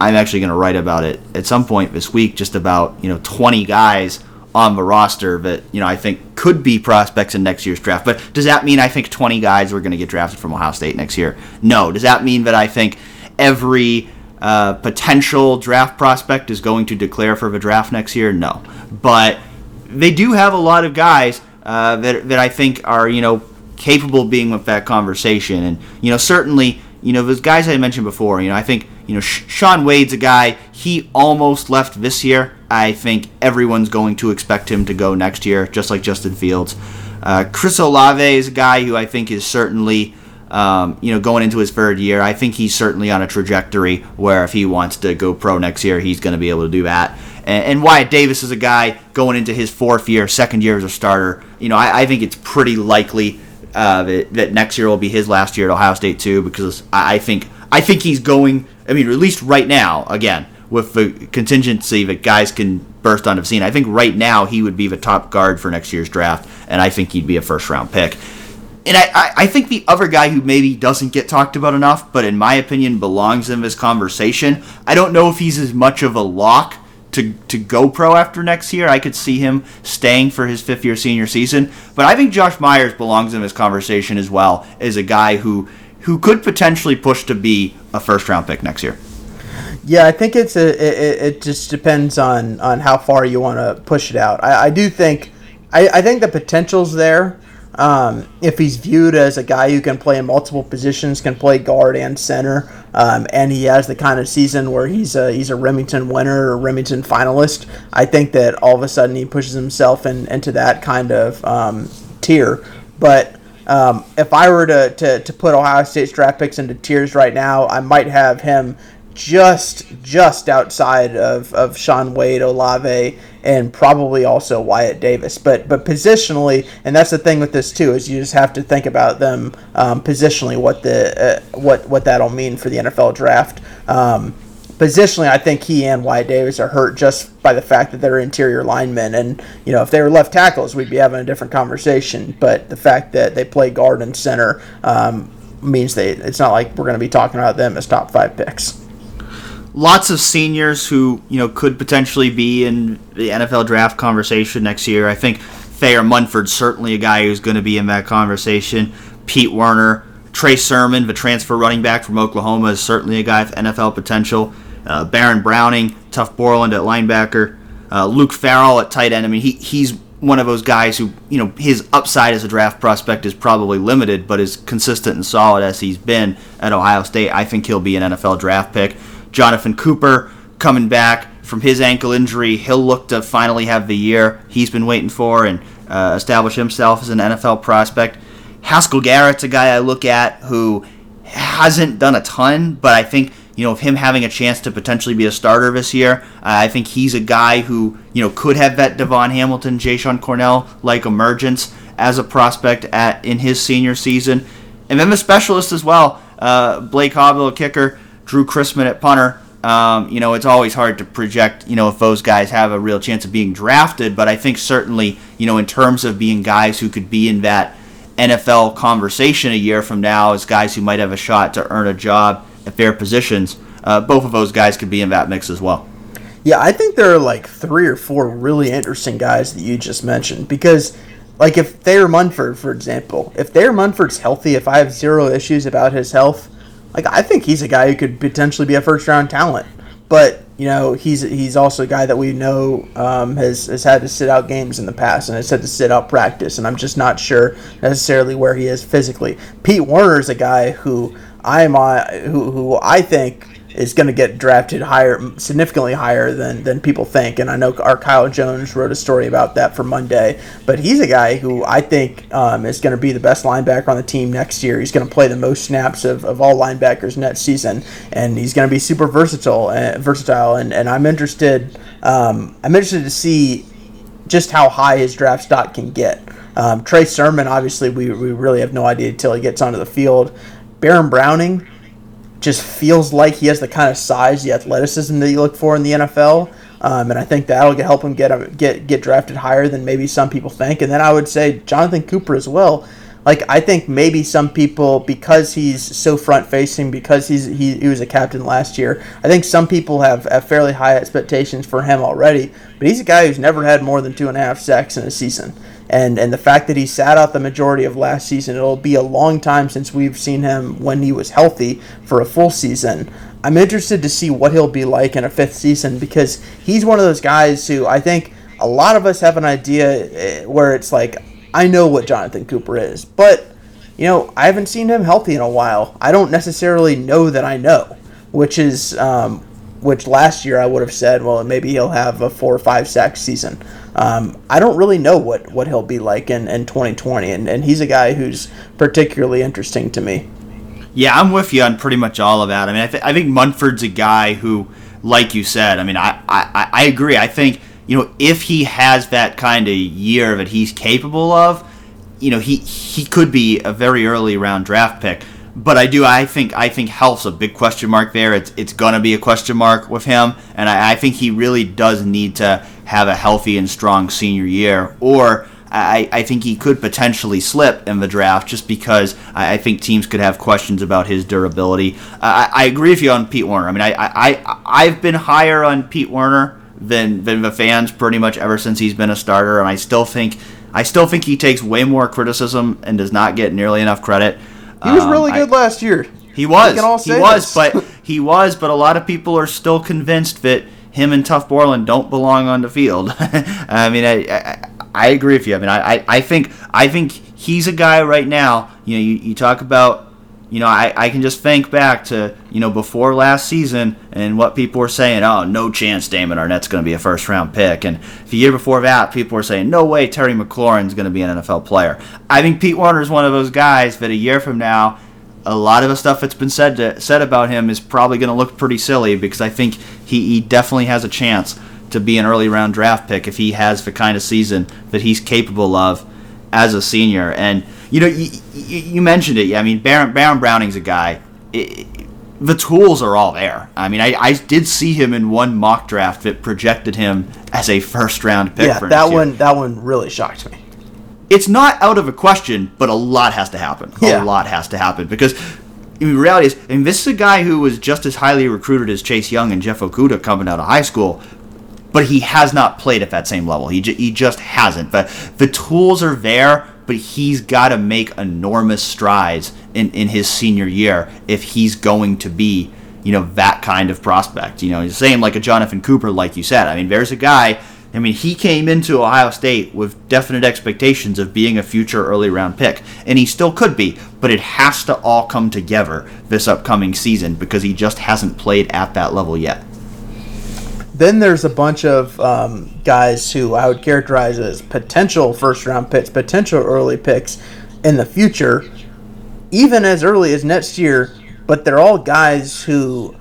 I'm actually going to write about it at some point this week, just about you know 20 guys on the roster that you know I think could be prospects in next year's draft. But does that mean I think 20 guys are going to get drafted from Ohio State next year? No. Does that mean that I think every uh, potential draft prospect is going to declare for the draft next year? No. But they do have a lot of guys uh, that that I think are you know capable of being with that conversation, and you know certainly you know those guys I mentioned before. You know I think you know Shaun Wade's a guy he almost left this year. I think everyone's going to expect him to go next year, just like Justin Fields. Uh, Chris Olave is a guy who I think is certainly, um, you know, going into his third year. I think he's certainly on a trajectory where if he wants to go pro next year, he's going to be able to do that. And, and, Wyatt Davis is a guy going into his fourth year, second year as a starter. You know, I, I think it's pretty likely uh, that, that next year will be his last year at Ohio State too, because I, I think I think he's going. I mean, at least right now, again with the contingency that guys can burst onto the scene. I think right now he would be the top guard for next year's draft, and I think he'd be a first round pick. And I, I, I think the other guy who maybe doesn't get talked about enough, but in my opinion belongs in this conversation, I don't know if he's as much of a lock to, to go pro after next year. I could see him staying for his fifth year senior season. But I think Josh Myers belongs in this conversation as well as a guy who who could potentially push to be a first round pick next year. Yeah, I think it's a. It, it just depends on on how far you want to push it out. I, I do think, I, I think the potential's there. Um, if he's viewed as a guy who can play in multiple positions, can play guard and center, um, and he has the kind of season where he's a he's a Remington winner or Remington finalist, I think that all of a sudden he pushes himself in, into that kind of um, tier. But um, if I were to, to, to put Ohio State's draft picks into tiers right now, I might have him just just outside of, of Shaun Wade, Olave, and probably also Wyatt Davis. But but positionally, and that's the thing with this too, is you just have to think about them um, positionally, what the uh, what what that'll mean for the NFL draft. Um, positionally, I think he and Wyatt Davis are hurt just by the fact that they're interior linemen. And, you know, if they were left tackles, we'd be having a different conversation. But the fact that they play guard and center um, means they it's not like we're going to be talking about them as top five picks lots of seniors who you know could potentially be in the NFL draft conversation next year. I think Thayer Munford's certainly a guy who's going to be in that conversation. Pete Werner, Trey Sermon, the transfer running back from Oklahoma, is certainly a guy with NFL potential. Uh, Baron Browning, Tuf Borland at linebacker, uh, Luke Farrell at tight end. I mean, he he's one of those guys who you know his upside as a draft prospect is probably limited, but is consistent and solid as he's been at Ohio State. I think he'll be an NFL draft pick. Jonathan Cooper coming back from his ankle injury. He'll look to finally have the year he's been waiting for and uh, establish himself as an NFL prospect. Haskell Garrett's a guy I look at who hasn't done a ton, but I think you know of him having a chance to potentially be a starter this year. Uh, I think he's a guy who you know could have that DaVon Hamilton, Jashon Cornell like emergence as a prospect at in his senior season, and then the specialist as well. Uh, Blake Hobble, kicker Drew Chrisman at punter. Um, you know, it's always hard to project, you know, if those guys have a real chance of being drafted, but I think certainly, you know, in terms of being guys who could be in that NFL conversation a year from now as guys who might have a shot to earn a job at their positions, uh, both of those guys could be in that mix as well. Yeah, I think there are like three or four really interesting guys that you just mentioned because, like, if Thayer Munford, for example, if Thayer Munford's healthy, if I have zero issues about his health, like I think he's a guy who could potentially be a first round talent. but you know he's he's also a guy that we know um, has has had to sit out games in the past and has had to sit out practice, and I'm just not sure necessarily where he is physically. Pete Werner is a guy who I'm on, who who I think is going to get drafted higher, significantly higher than, than people think. And I know our Kyle Jones wrote a story about that for Monday. But he's a guy who I think um, is going to be the best linebacker on the team next year. He's going to play the most snaps of, of all linebackers next season, and he's going to be super versatile. Uh, versatile, and, and I'm interested. Um, I'm interested to see just how high his draft stock can get. Um, Trey Sermon, obviously, we, we really have no idea until he gets onto the field. Baron Browning just feels like he has the kind of size, the athleticism that you look for in the NFL. Um, and I think that'll help him get get get drafted higher than maybe some people think. And then I would say Jonathan Cooper as well. Like I think maybe some people because he's so front facing because he's he, he was a captain last year. I think some people have, have fairly high expectations for him already. But he's a guy who's never had more than two and a half sacks in a season and and the fact that he sat out the majority of last season, it'll be a long time since we've seen him when he was healthy for a full season. I'm interested to see what he'll be like in a fifth season because he's one of those guys who I think a lot of us have an idea eh, where it's like I know what Jonathan Cooper is, but you know I haven't seen him healthy in a while. I don't necessarily know that I know, which is um, which last year I would have said, well, maybe he'll have a four or five sack season. Um, I don't really know what, what he'll be like in, in 2020, and, and he's a guy who's particularly interesting to me. Yeah, I'm with you on pretty much all of that. I mean, I, th- I think Munford's a guy who, like you said, I mean, I, I, I agree. I think, you know, if he has that kind of year that he's capable of, you know, he, he could be a very early round draft pick but I do. I think I think health's a big question mark there. It's it's gonna be a question mark with him, and I, I think he really does need to have a healthy and strong senior year, or I, I think he could potentially slip in the draft just because I, I think teams could have questions about his durability. I, I agree with you on Pete Werner. I mean, I, I, I've been higher on Pete Werner than, than the fans pretty much ever since he's been a starter, and I still think I still think he takes way more criticism and does not get nearly enough credit. He was really um, good I, last year. He was. He was, but [LAUGHS] he was. But a lot of people are still convinced that him and Tuf Borland don't belong on the field. [LAUGHS] I mean, I, I, I agree with you. I mean, I, I think I think he's a guy right now. You know, you, you talk about. You know, I, I can just think back to, you know, before last season and what people were saying, oh, no chance Damon Arnette's going to be a first round pick. And the year before that, people were saying, no way Terry McLaurin's going to be an NFL player. I think Pete Werner is one of those guys that a year from now, a lot of the stuff that's been said to, said about him is probably going to look pretty silly because I think he, he definitely has a chance to be an early round draft pick if he has the kind of season that he's capable of as a senior. And you know, you, you mentioned it. I mean, Baron, Baron Browning's a guy. It, the tools are all there. I mean, I, I did see him in one mock draft that projected him as a first round pick. Yeah, that one that one really shocked me it's not out of a question, but a lot has to happen. Yeah. A lot has to happen because in reality is, I mean, this is a guy who was just as highly recruited as Chase Young and Jeff Okudah coming out of high school, but he has not played at that same level. He, j- he just hasn't. But the tools are there, but he's got to make enormous strides in, in his senior year if he's going to be, you know, that kind of prospect. You know, the same like a Jonathan Cooper, like you said. I mean, there's a guy I mean, he came into Ohio State with definite expectations of being a future early round pick, and he still could be, but it has to all come together this upcoming season because he just hasn't played at that level yet. Then there's a bunch of um, guys who I would characterize as potential first round picks, potential early picks in the future, even as early as next year, but they're all guys who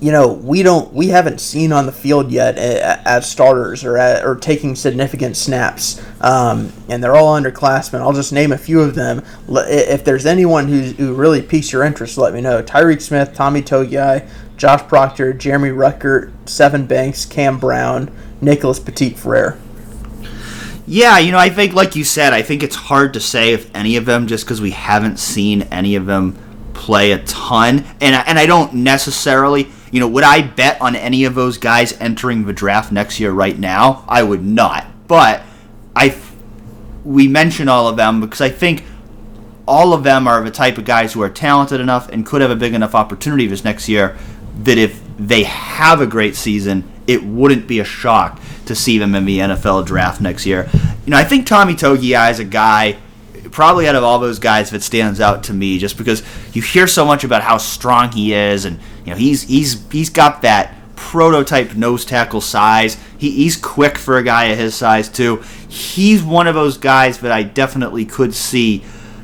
you know we don't we haven't seen on the field yet as starters or at, or taking significant snaps. Um, and they're all underclassmen. I'll just name a few of them. If there's anyone who, who really piques your interest let me know. Tyreke smith tommy togiai josh proctor jeremy ruckert Sevyn banks cam brown nicholas petit frere yeah, you know, I think, like you said, I think it's hard to say if any of them, just because we haven't seen any of them play a ton, and and I don't necessarily you know, would I bet on any of those guys entering the draft next year right now? I would not. But I we mention all of them because I think all of them are the type of guys who are talented enough and could have a big enough opportunity this next year that if they have a great season, it wouldn't be a shock to see them in the NFL draft next year. You know, I think Tommy Togiai is a guy probably out of all those guys that stands out to me just because you hear so much about how strong he is and you know he's he's he's got that prototype nose tackle size. He, he's quick for a guy of his size too. He's one of those guys that I definitely could see.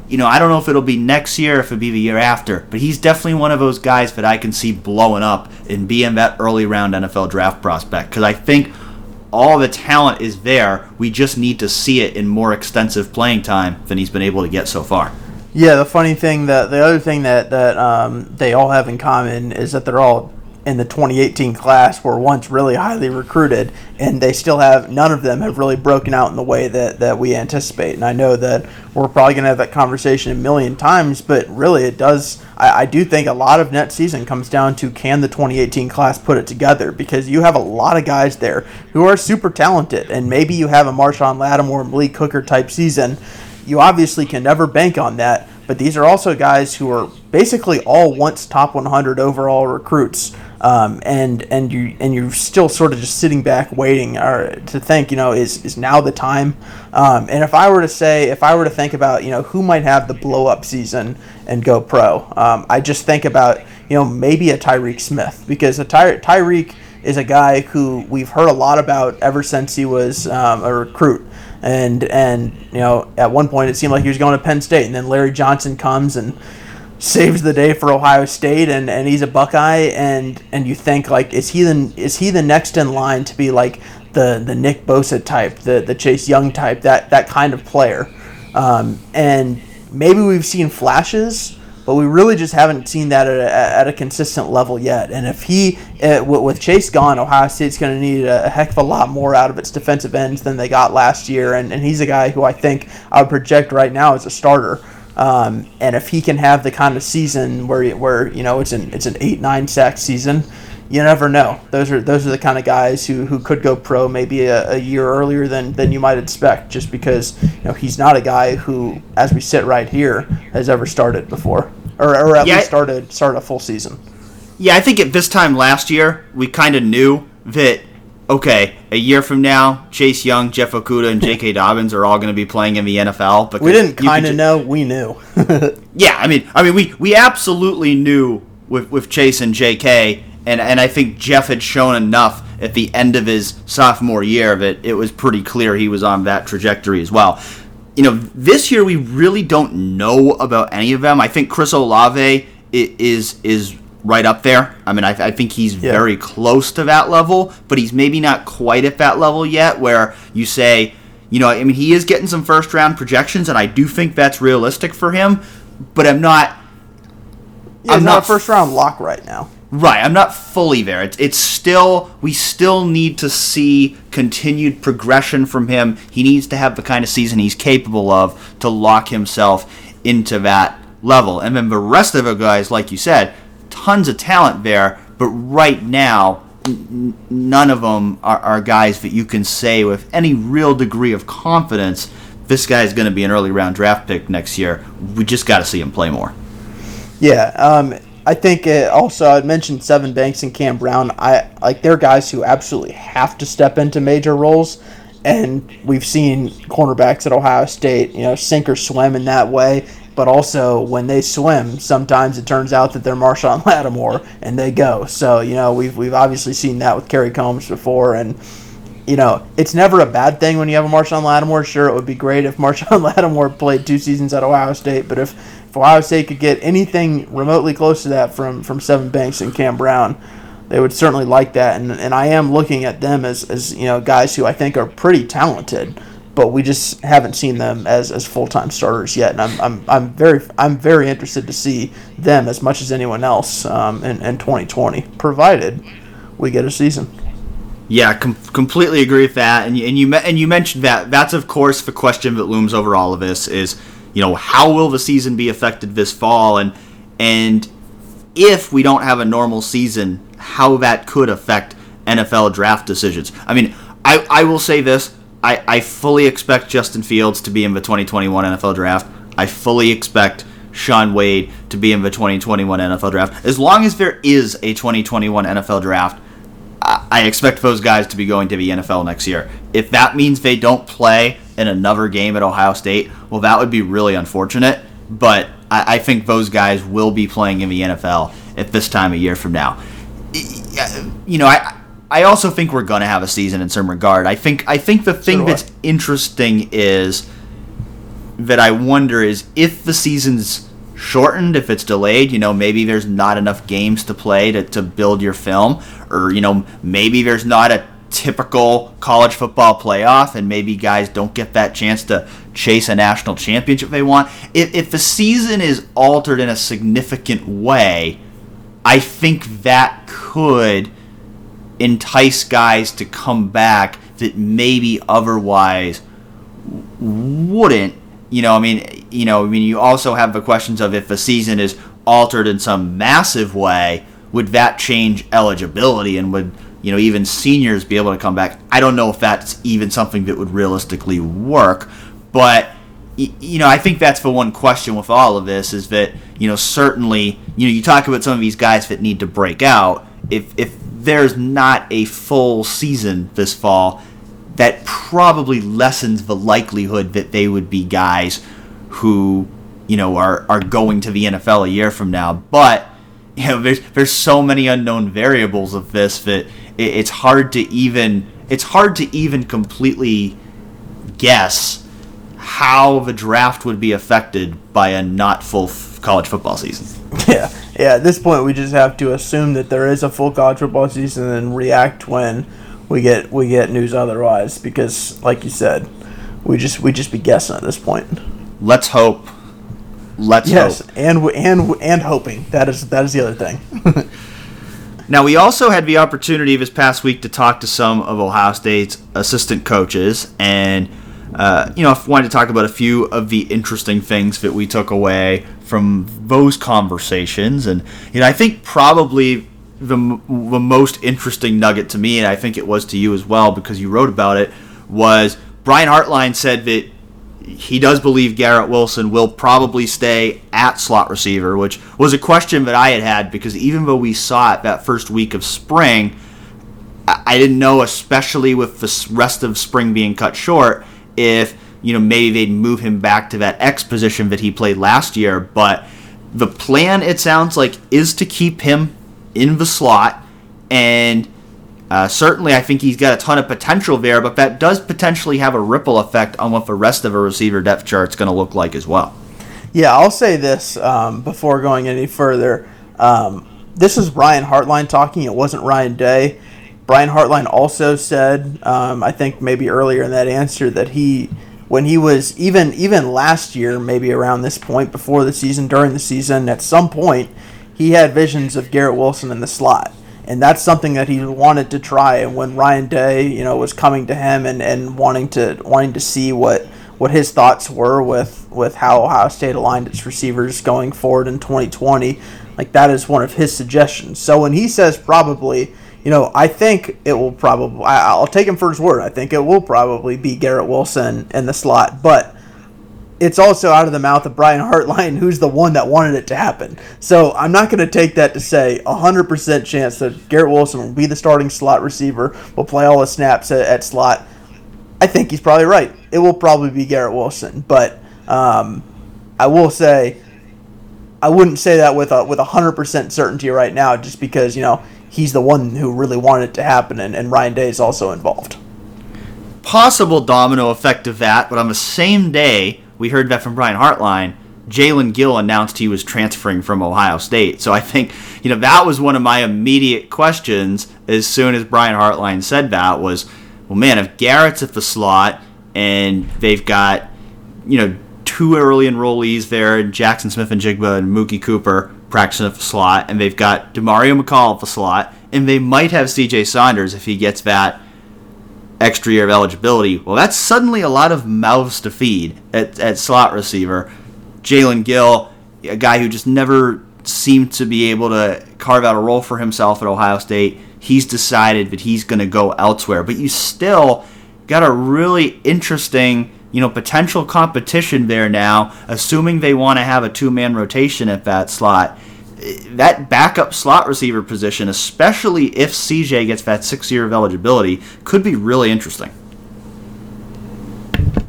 You know, I don't know if it'll be next year, if it'll be the year after, but he's definitely one of those guys that I can see blowing up and being that early round NFL draft prospect. Because I think all the talent is there. We just need to see it in more extensive playing time than he's been able to get so far. Yeah, the funny thing that the other thing that that um, they all have in common is that they're all in the 2018 class were once really highly recruited, and they still have none of them have really broken out in the way that, that we anticipate. And I know that we're probably going to have that conversation a million times, but really it does. I, I do think a lot of net season comes down to can the 2018 class put it together because you have a lot of guys there who are super talented, and maybe you have a Marshon Lattimore, Malik Hooker type season. You obviously can never bank on that, but these are also guys who are basically all once top 100 overall recruits um, and and you and you're still sort of just sitting back waiting or to think you know is is now the time? Um, and if I were to say if I were to think about you know who might have the blow up season and go pro um, I just think about you know maybe a Tyreke Smith because a Ty- Tyreke is a guy who we've heard a lot about ever since he was um, a recruit. And and you know at one point it seemed like he was going to Penn State and then Larry Johnson comes and saves the day for Ohio State and, and he's a Buckeye and and you think like is he the is he the next in line to be like the the Nick Bosa type the the Chase Young type that that kind of player? Um, and maybe we've seen flashes but we really just haven't seen that at a, at a consistent level yet. And if he uh, with Chase gone Ohio State's going to need a heck of a lot more out of its defensive ends than they got last year. And, and he's a guy who I think I would project right now as a starter um, and if he can have the kind of season where where you know it's an it's an eight nine sack season, you never know. Those are those are the kind of guys who, who could go pro maybe a, a year earlier than, than you might expect, just because you know he's not a guy who, as we sit right here, has ever started before, or, or at yeah, least started started a full season. Yeah, I think at this time last year we kind of knew that okay, a year from now, Chase Young, Jeff Okudah, and J.K. [LAUGHS] Dobbins are all going to be playing in the NFL. we didn't kind of know. We knew. [LAUGHS] yeah, I mean, I mean, we we absolutely knew with with Chase and J.K. and and I think Jeff had shown enough at the end of his sophomore year that it was pretty clear he was on that trajectory as well. You know, this year we really don't know about any of them. I think Chris Olave is is right up there. I mean, I, I think he's yeah. very close to that level, but he's maybe not quite at that level yet where you say, you know, I mean, he is getting some first round projections, and I do think that's realistic for him, but I'm not. Yeah, I'm not a first round lock right now. Right, I'm not fully there. It's it's still we still need to see continued progression from him. He needs to have the kind of season he's capable of to lock himself into that level. And then the rest of the guys, like you said, tons of talent there, but right now, n- none of them are, are guys that you can say with any real degree of confidence this guy is going to be an early round draft pick next year. We just got to see him play more. Yeah, um, I think uh, also I mentioned Sevyn Banks and Cam Brown. I like they're guys who absolutely have to step into major roles, and we've seen cornerbacks at Ohio State, you know, sink or swim in that way but also when they swim, sometimes it turns out that they're Marshon [LAUGHS] Lattimore and they go. So you know we've we've obviously seen that with Kerry Coombs before, and you know it's never a bad thing when you have a Marshon Lattimore. Sure, it would be great if [LAUGHS] Marshon Lattimore played two seasons at Ohio State, but if, if Ohio State could get anything remotely close to that from from Sevyn Banks and Cam Brown. They would certainly like that, and, and I am looking at them as, as you know guys who I think are pretty talented but we just haven't seen them as, as full time starters yet. And I'm, I'm, I'm very I'm very interested to see them as much as anyone else um, in, in 2020, provided we get a season. Yeah, com- completely agree with that. And you, and you and you mentioned that that's of course the question that looms over all of this is you know how will the season be affected this fall and and if we don't have a normal season, how that could affect NFL draft decisions. I mean, I, I will say this I, I fully expect Justin Fields to be in the 2021 NFL draft. I fully expect Shaun Wade to be in the 2021 NFL draft. As long as there is a 2021 NFL draft, I expect those guys to be going to the NFL next year. If that means they don't play in another game at Ohio State, well, that would be really unfortunate. But I, I think those guys will be playing in the NFL at this time of year from now. Uh, you know, I I also think we're gonna have a season in some regard. I think I think the thing so that's interesting is that I wonder is if the season's shortened, if it's delayed, you know, maybe there's not enough games to play to, to build your film, or, you know, maybe there's not a typical college football playoff, and maybe guys don't get that chance to chase a national championship they want. If, if the season is altered in a significant way, I think that could entice guys to come back that maybe otherwise wouldn't you know, I mean, you know, I mean, you also have the questions of if a season is altered in some massive way, would that change eligibility and would you know even seniors be able to come back? I don't know if that's even something that would realistically work, but you know, I think that's the one question with all of this is that you know certainly you know you talk about some of these guys that need to break out. If if there's not a full season this fall, that probably lessens the likelihood that they would be guys who you know are are going to the NFL a year from now. But you know, there's there's so many unknown variables of this that it, it's hard to even it's hard to even completely guess how the draft would be affected by a not full college football season. [LAUGHS] Yeah, yeah. At this point, we just have to assume that there is a full college football season and react when we get we get news otherwise because like you said we just we just be guessing at this point let's hope let's yes hope. and and and hoping that is that is the other thing [LAUGHS] now we also had the opportunity this past week to talk to some of ohio state's assistant coaches and uh, you know, I wanted to talk about a few of the interesting things that we took away from those conversations, and you know, I think probably the, the most interesting nugget to me, and I think it was to you as well because you wrote about it, was Brian Hartline said that he does believe Garrett Wilson will probably stay at slot receiver, which was a question that I had had because even though we saw it that first week of spring, I didn't know, especially with the rest of spring being cut short, if you know maybe they'd move him back to that X position that he played last year. But the plan, it sounds like, is to keep him in the slot, and uh, certainly I think he's got a ton of potential there, but that does potentially have a ripple effect on what the rest of a receiver depth chart is going to look like as well. Yeah, I'll say this um, before going any further. Um, this is Brian Hartline talking. It wasn't Ryan Day. Brian Hartline also said, um, I think maybe earlier in that answer, that he, when he was even even last year, maybe around this point before the season, during the season, at some point, he had visions of Garrett Wilson in the slot. And that's something that he wanted to try. And when Ryan Day, you know, was coming to him and, and wanting to wanting to see what what his thoughts were with, with how Ohio State aligned its receivers going forward in 2020, like that is one of his suggestions. So when he says probably, you know, I think it will probably, I'll take him for his word. I think it will probably be Garrett Wilson in the slot. But it's also out of the mouth of Brian Hartline, [LAUGHS] who's the one that wanted it to happen. So I'm not going to take that to say 100% chance that Garrett Wilson will be the starting slot receiver, will play all the snaps at, at slot. I think he's probably right. It will probably be Garrett Wilson, but um, I will say I wouldn't say that with a with 100% certainty right now, just because you know he's the one who really wanted it to happen, and, and Ryan Day is also involved. Possible domino effect of that, but on the same day we heard that from Brian Hartline. Jaelen Gill announced he was transferring from Ohio State. So I think, you know, that was one of my immediate questions as soon as Brian Hartline said that was, well, man, if Garrett's at the slot and they've got, you know, two early enrollees there, Jackson Smith-Njigba and Mookie Cooper practicing at the slot, and they've got Demario McCall at the slot, and they might have CJ Saunders if he gets that extra year of eligibility. Well, that's suddenly a lot of mouths to feed at, at slot receiver. Jaelen Gill, a guy who just never seemed to be able to carve out a role for himself at Ohio State, he's decided that he's going to go elsewhere. But you still got a really interesting you know, potential competition there now, assuming they want to have a two man rotation at that slot. That backup slot receiver position, especially if CJ gets that six year of eligibility, could be really interesting.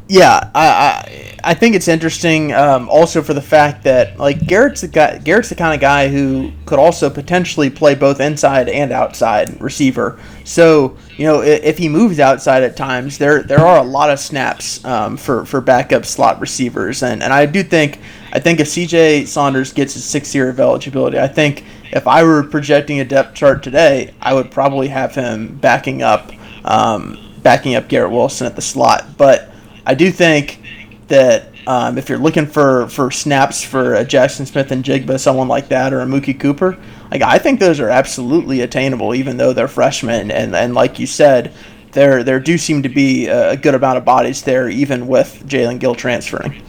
Yeah, I, I, I think it's interesting. Um, also for the fact that like Garrett's the guy. Garrett's the kind of guy who could also potentially play both inside and outside receiver. So you know if, if he moves outside at times, there there are a lot of snaps um, for for backup slot receivers, and and I do think I think if C.J. Saunders gets his six year of eligibility, I think if I were projecting a depth chart today, I would probably have him backing up um, backing up Garrett Wilson at the slot, but I do think that um, if you're looking for, for snaps for a Jackson Smith-Njigba, someone like that, or a Mookie Cooper, like I think those are absolutely attainable, even though they're freshmen. And, and like you said, there there do seem to be a good amount of bodies there, even with Jaelen Gill transferring.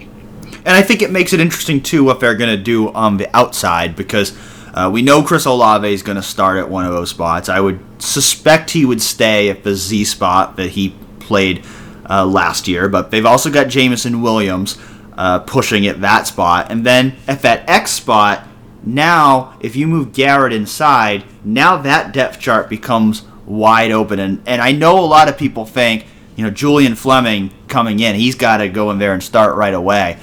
And I think it makes it interesting too what they're going to do on the outside because uh, we know Chris Olave is going to start at one of those spots. I would suspect he would stay at the Z spot that he played uh, last year, but they've also got Jameson Williams uh, pushing at that spot. And then at that X spot, now if you move Garrett inside, now that depth chart becomes wide open. And, and I know a lot of people think, you know, Julian Fleming coming in, he's got to go in there and start right away.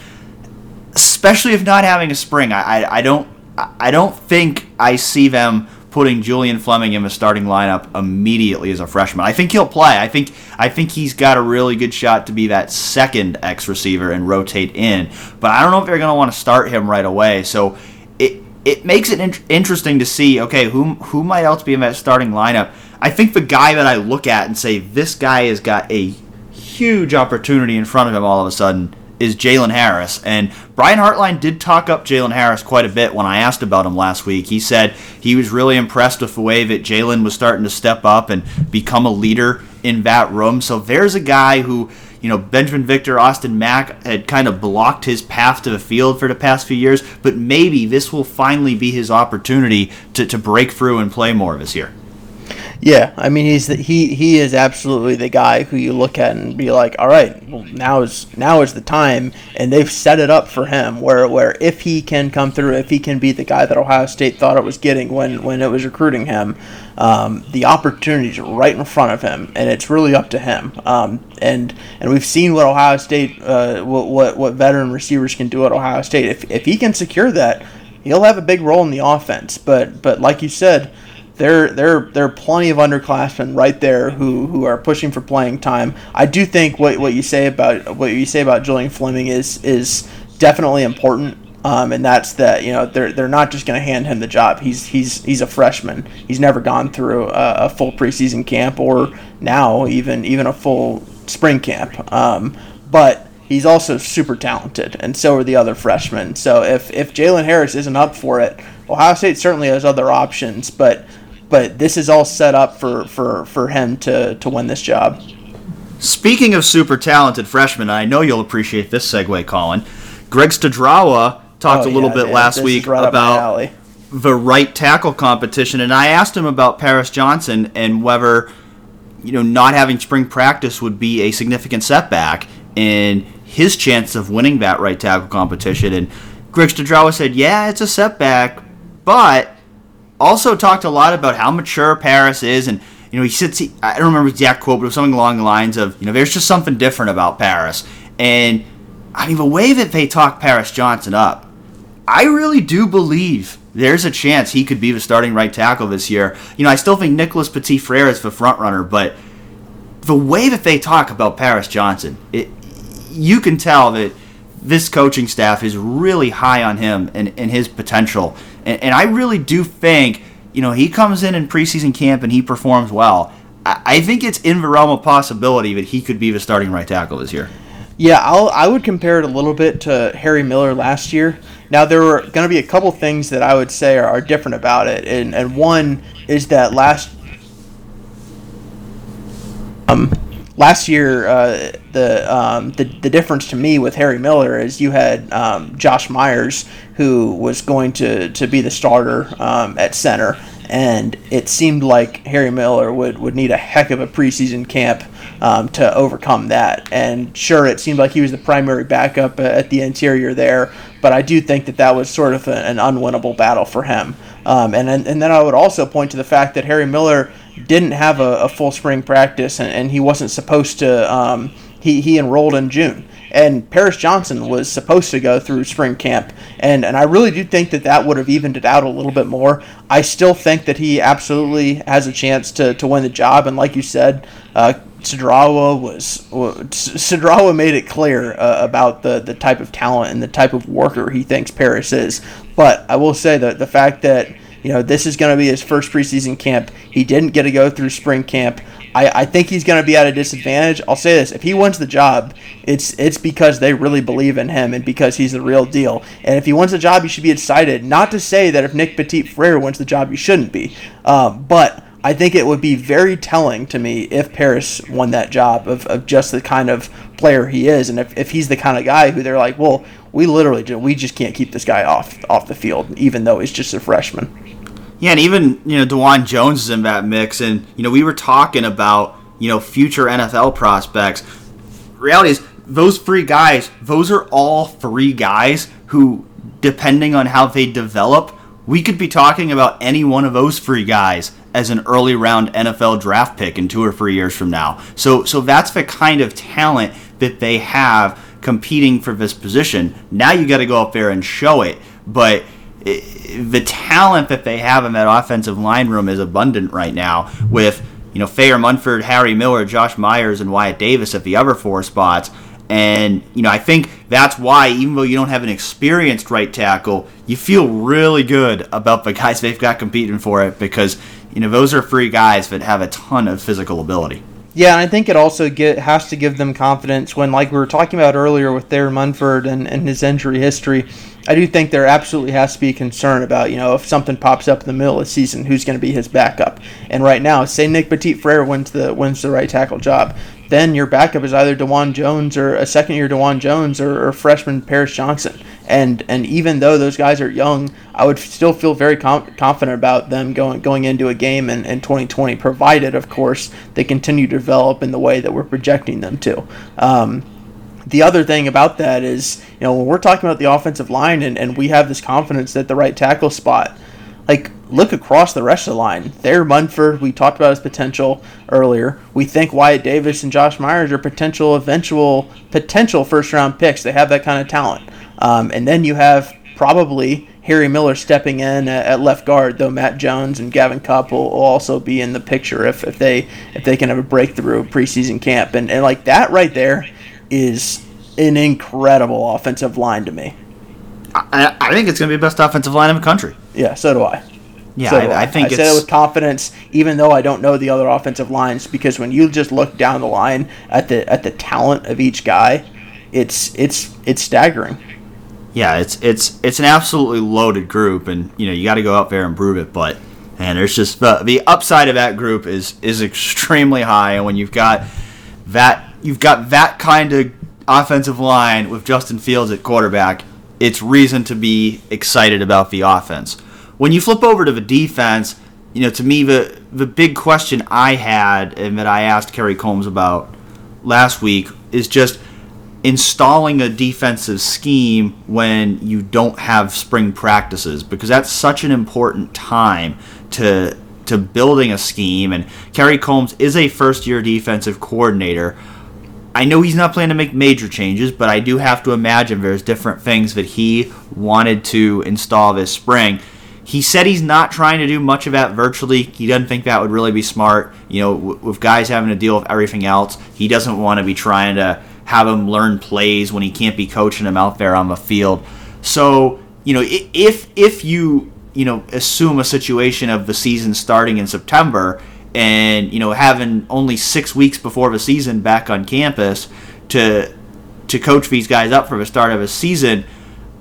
Especially if not having a spring, I, I, I don't I don't think I see them putting Julian Fleming in the starting lineup immediately as a freshman. I think he'll play. I think I think he's got a really good shot to be that second X receiver and rotate in. But I don't know if they're going to want to start him right away. So it it makes it in- interesting to see. Okay, who who might else be in that starting lineup? I think the guy that I look at and say this guy has got a huge opportunity in front of him all of a sudden is Jalen Harris. And Brian Hartline did talk up Jalen Harris quite a bit when I asked about him last week. He said he was really impressed with the way that Jalen was starting to step up and become a leader in that room. So there's a guy who, you know, Binjimen Victor, Austin Mack had kind of blocked his path to the field for the past few years, but maybe this will finally be his opportunity to, to break through and play more this year. Yeah, I mean he's the, he he is absolutely the guy who you look at and be like, all right, well now is now is the time, and they've set it up for him where where if he can come through, if he can be the guy that Ohio State thought it was getting when when it was recruiting him, um, the opportunity's right in front of him, and it's really up to him. Um, and and we've seen what Ohio State, uh, what, what what veteran receivers can do at Ohio State. If if he can secure that, he'll have a big role in the offense. But but like you said there there there are plenty of underclassmen right there who, who are pushing for playing time. I do think what, what you say about what you say about Julian Fleming is is definitely important. Um, and that's that you know they're they're not just going to hand him the job. He's he's he's a freshman. He's never gone through a, a full preseason camp or now even even a full spring camp. Um, but he's also super talented, and so are the other freshmen. So if if Jalen Harris isn't up for it, Ohio State certainly has other options. But but this is all set up for, for, for him to, to win this job. Speaking of super talented freshmen, I know you'll appreciate this segue, Colin. Greg Studrawa talked oh, a little yeah, bit man. last week right about the right tackle competition, and I asked him about Paris Johnson and whether you know not having spring practice would be a significant setback in his chance of winning that right tackle competition. And Greg Studrawa said, "Yeah, it's a setback, but." Also talked a lot about how mature Paris is, and you know he sits. He, I don't remember the exact quote, but it was something along the lines of, you know, there's just something different about Paris, and I mean the way that they talk Paris Johnson up, I really do believe there's a chance he could be the starting right tackle this year. You know, I still think Nicholas Petit Frere is the front runner, but the way that they talk about Paris Johnson, it, you can tell that this coaching staff is really high on him and, and his potential. And, and I really do think, you know, he comes in in preseason camp and he performs well. I, I think it's in the realm of possibility that he could be the starting right tackle this year. Yeah, I'll, I would compare it a little bit to Harry Miller last year. Now, there are going to be a couple things that I would say are, are different about it. And, and one is that last. Um, last year, uh, the, um, the the difference to me with Harry Miller is you had um, Josh Myers, who was going to, to be the starter um, at center, and it seemed like Harry Miller would, would need a heck of a preseason camp um, to overcome that. And sure, it seemed like he was the primary backup at the interior there, but I do think that that was sort of an unwinnable battle for him. Um, and, and then I would also point to the fact that Harry Miller didn't have a, a full spring practice and, and he wasn't supposed to. Um, he, he enrolled in June and Paris Johnson was supposed to go through spring camp, and and I really do think that that would have evened it out a little bit more. I still think that he absolutely has a chance to, to win the job, and like you said, uh, Studrawa was Studrawa made it clear uh, about the the type of talent and the type of worker he thinks Paris is. But I will say that the fact that you know this is going to be his first preseason camp, he didn't get to go through spring camp. I, I think he's going to be at a disadvantage. I'll say this: if he wins the job, it's it's because they really believe in him and because he's the real deal. And if he wins the job, you should be excited. Not to say that if Nick Petit Frere wins the job, you shouldn't be, um, but I think it would be very telling to me if Paris won that job of, of just the kind of player he is, and if, if he's the kind of guy who they're like, well, we literally just, we just can't keep this guy off off the field, even though he's just a freshman. Yeah, and even you know Dawand Jones is in that mix, and you know we were talking about you know future NFL prospects. Reality is those three guys; those are all three guys who, depending on how they develop, we could be talking about any one of those three guys as an early round NFL draft pick in two or three years from now. So, so that's the kind of talent that they have competing for this position. Now you got to go up there and show it, but the talent that they have in that offensive line room is abundant right now with you know Thayer Munford, Harry Miller, Josh Myers, and Wyatt Davis at the other four spots. And you know I think that's why even though you don't have an experienced right tackle, you feel really good about the guys they've got competing for it because you know those are three guys that have a ton of physical ability. Yeah, and I think it also get, has to give them confidence when, like we were talking about earlier with Thayer Munford and, and his injury history, I do think there absolutely has to be concern about, you know, if something pops up in the middle of the season, who's going to be his backup. And right now, say Nick Petit Frere wins the wins the right tackle job, then your backup is either Dawand Jones or a second year Dawand Jones or, or freshman Paris Johnson. And and even though those guys are young, I would still feel very com- confident about them going going into a game in, in 2020, provided, of course, they continue to develop in the way that we're projecting them to. Um, the other thing about that is, you know, when we're talking about the offensive line and, and we have this confidence that the right tackle spot, like look across the rest of the line. Thayer Munford, we talked about his potential earlier. We think Wyatt Davis and Josh Myers are potential eventual potential first round picks. They have that kind of talent. Um, and then you have probably Harry Miller stepping in at, at, left guard, though Matt Jones and Gavin Cupp will, will, also be in the picture if, if they if they can have a breakthrough preseason camp. And, and like that right there is an incredible offensive line to me. I, I think it's going to be the best offensive line in the country. Yeah, so do I. Yeah, so I, I, think I said it with confidence, even though I don't know the other offensive lines, because when you just look down the line at the at the talent of each guy, it's it's it's staggering. Yeah, it's it's it's an absolutely loaded group, and you know you got to go out there and prove it. But and there's just the, the upside of that group is is extremely high, and when you've got that you've got that kind of offensive line with Justin Fields at quarterback, it's reason to be excited about the offense. When you flip over to the defense, you know, to me the the big question I had and that I asked Kerry Coombs about last week is just installing a defensive scheme when you don't have spring practices because that's such an important time to to building a scheme and Kerry Coombs is a first year defensive coordinator I know he's not planning to make major changes, but I do have to imagine there's different things that he wanted to install this spring. He said he's not trying to do much of that virtually. He doesn't think that would really be smart. You know, with guys having to deal with everything else, he doesn't want to be trying to have them learn plays when he can't be coaching them out there on the field. So, you know, if if you you know assume a situation of the season starting in September and you know having only six weeks before the season back on campus to to coach these guys up for the start of a season,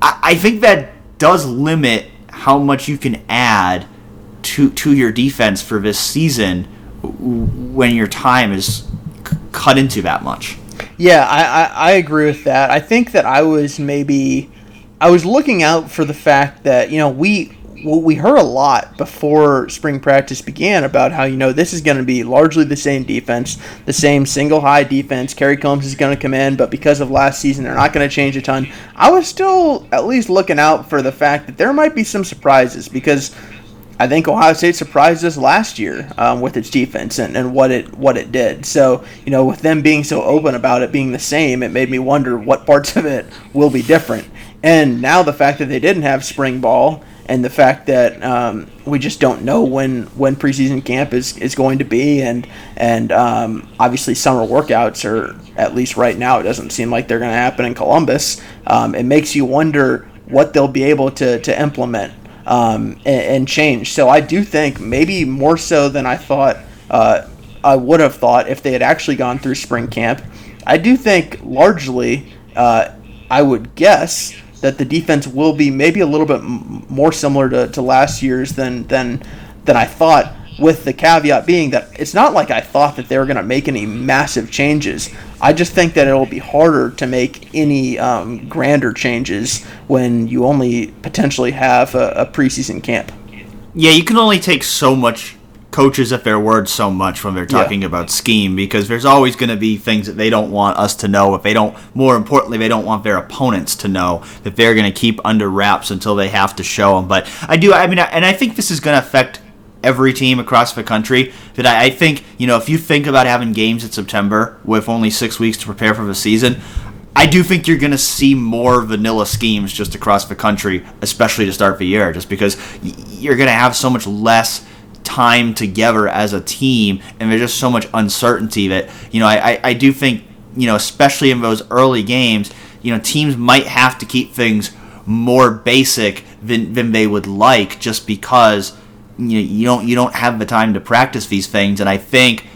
I, I think that does limit how much you can add to to your defense for this season when your time is c- cut into that much. Yeah, I, I, I agree with that. I think that I was maybe I was looking out for the fact that you know we we heard a lot before spring practice began about how you know this is going to be largely the same defense, the same single high defense. Kerry Coombs is going to come in, but because of last season, they're not going to change a ton. I was still at least looking out for the fact that there might be some surprises because I think Ohio State surprised us last year um, with its defense and, and what it what it did. So you know, with them being so open about it being the same, it made me wonder what parts of it will be different. And now the fact that they didn't have spring ball and the fact that um, we just don't know when when preseason camp is, is going to be, and and um, obviously summer workouts are at least right now it doesn't seem like they're going to happen in Columbus. Um, it makes you wonder what they'll be able to to implement um, and, and, change. So I do think maybe more so than I thought uh, I would have thought if they had actually gone through spring camp. I do think largely uh, I would guess that the defense will be maybe a little bit m- more similar to, to last year's than than than I thought. With the caveat being that it's not like I thought that they were going to make any massive changes. I just think that it'll be harder to make any um, grander changes when you only potentially have a, a preseason camp. Yeah, you can only take so much coaches at their word so much when they're talking yeah. about scheme because there's always going to be things that they don't want us to know if they don't more importantly they don't want their opponents to know that they're going to keep under wraps until they have to show them but i do i mean and i think this is going to affect every team across the country that I, I think you know if you think about having games in september with only six weeks to prepare for the season I do think you're going to see more vanilla schemes just across the country, especially to start the year, just because you're going to have so much less time together as a team, and there's just so much uncertainty that you know I, I, I do think you know especially in those early games, you know teams might have to keep things more basic than than they would like, just because you know, you don't you don't have the time to practice these things, and I think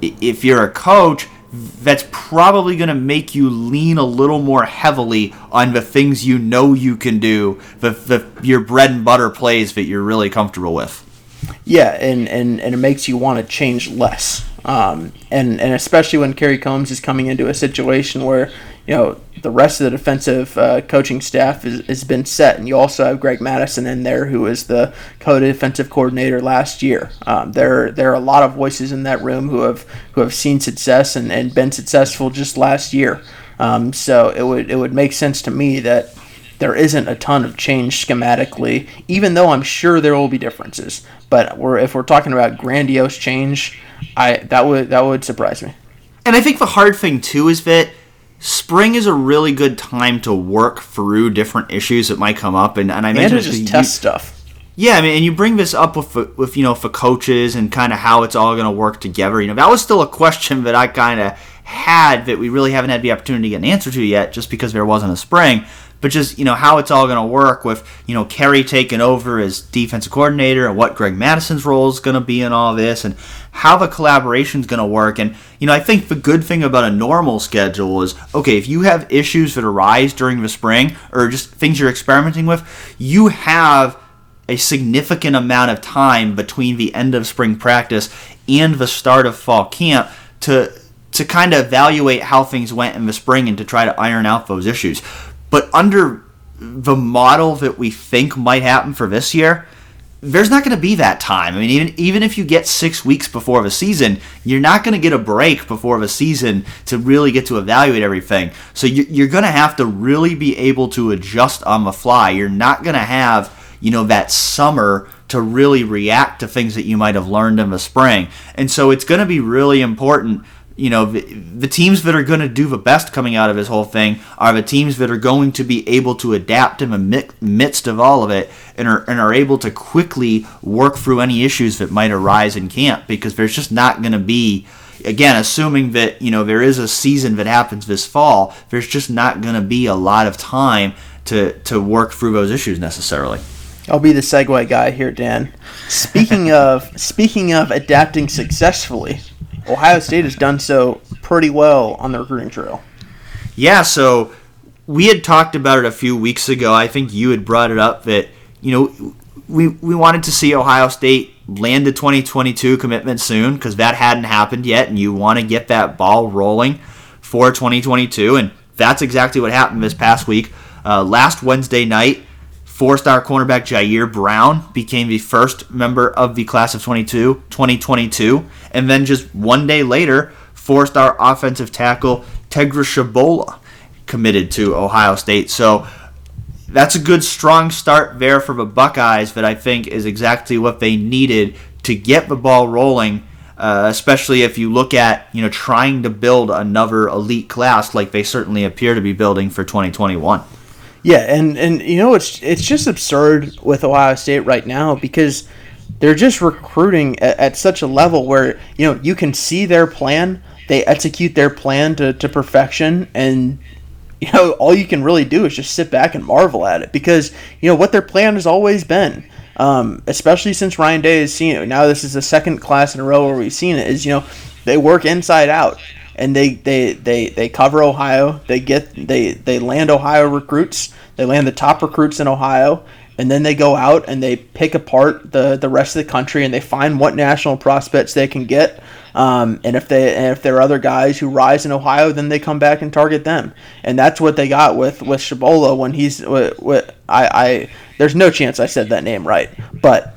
if you're a coach that's probably going to make you lean a little more heavily on the things you know you can do, the, the your bread and butter plays that you're really comfortable with. Yeah, and, and, and it makes you want to change less. Um, and, and especially when Kerry Coombs is coming into a situation where, you know, the rest of the defensive uh, coaching staff is, has been set. And you also have Greg Mattison in there, who was the co-defensive coordinator last year. Um, there, there are a lot of voices in that room who have who have seen success and, and been successful just last year. Um, so it would it would make sense to me that there isn't a ton of change schematically, even though I'm sure there will be differences. But we're, if we're talking about grandiose change, I that would that would surprise me. And I think the hard thing too is that spring is a really good time to work through different issues that might come up, and, and I mentioned just test stuff. Yeah, I mean, and you bring this up with with you know for coaches and kind of how it's all going to work together. You know, that was still a question that I kind of had that we really haven't had the opportunity to get an answer to yet, just because there wasn't a spring but just you know how it's all going to work with you know Kerry taking over as defensive coordinator and what Greg Mattison's role is going to be in all this and how the collaboration is going to work. And you know I think the good thing about a normal schedule is okay if you have issues that arise during the spring or just things you're experimenting with, you have a significant amount of time between the end of spring practice and the start of fall camp to to kind of evaluate how things went in the spring and to try to iron out those issues. But under the model that we think might happen for this year, there's not going to be that time. I mean, even even if you get six weeks before the season, you're not going to get a break before the season to really get to evaluate everything. So you're going to have to really be able to adjust on the fly. You're not going to have you know that summer to really react to things that you might have learned in the spring. And so it's going to be really important you know, the, the teams that are going to do the best coming out of this whole thing are the teams that are going to be able to adapt in the midst of all of it and are, and are able to quickly work through any issues that might arise in camp because there's just not going to be again assuming that you know there is a season that happens this fall there's just not going to be a lot of time to to work through those issues necessarily I'll be the segue guy here, Dan. Speaking [LAUGHS] of speaking of adapting successfully, Ohio State has done so pretty well on the recruiting trail. Yeah, so we had talked about it a few weeks ago. I think you had brought it up that, you know, we, we wanted to see Ohio State land the 2022 commitment soon because that hadn't happened yet, and you want to get that ball rolling for 2022. And that's exactly what happened this past week. Uh, last Wednesday night, Four star cornerback Ji'Ayir Brown became the first member of the class of 22, 2022. And then just one day later, four star offensive tackle Tegra Tshabola committed to Ohio State. So that's a good, strong start there for the Buckeyes that I think is exactly what they needed to get the ball rolling. Uh, especially if you look at you know trying to build another elite class like they certainly appear to be building for 2021. Yeah, and and you know it's it's just absurd with Ohio State right now because they're just recruiting at, at, such a level where you know you can see their plan, they execute their plan to, to perfection, and you know all you can really do is just sit back and marvel at it because you know what their plan has always been. Um, especially since Ryan Day has seen it. Now this is the second class in a row where we've seen it. Is you know they work inside out and they, they, they, they cover Ohio. They get they, they land Ohio recruits. They land the top recruits in Ohio, and then they go out and they pick apart the, the rest of the country and they find what national prospects they can get. Um, and if they and if there are other guys who rise in Ohio, then they come back and target them. And that's what they got with with Tshabola when he's with, with I, I there's no chance I said that name right, but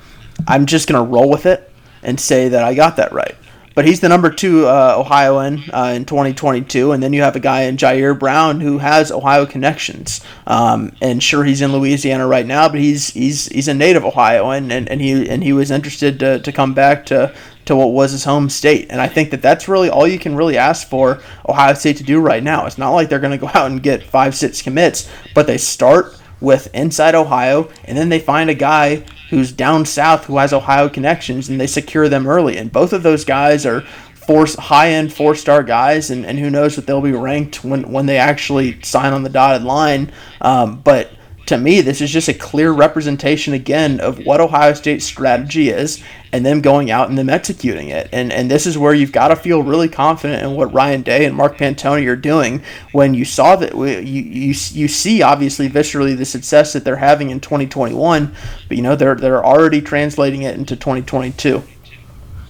I'm just gonna roll with it and say that I got that right. But he's the number two uh, Ohioan uh, in 2022, and then you have a guy in Ji'Ayir Brown who has Ohio connections. Um, and sure, he's in Louisiana right now, but he's he's he's a native Ohioan, and, and he and he was interested to, to come back to to what was his home state. And I think that that's really all you can really ask for Ohio State to do right now. It's not like they're going to go [LAUGHS] out and get five, six commits, but they start with inside Ohio, and then they find a guy who's down south who has Ohio connections, and they secure them early. And both of those guys are four high end four star guys, and, and who knows what they'll be ranked when when they actually sign on the dotted line. Um, but to me, this is just a clear representation again of what Ohio State's strategy is and them going out and them executing it. And and this is where you've got to feel really confident in what Ryan Day and Mark Pantoni are doing when you saw that you you you see obviously viscerally the success that they're having in 2021, but you know they're they're already translating it into 2022.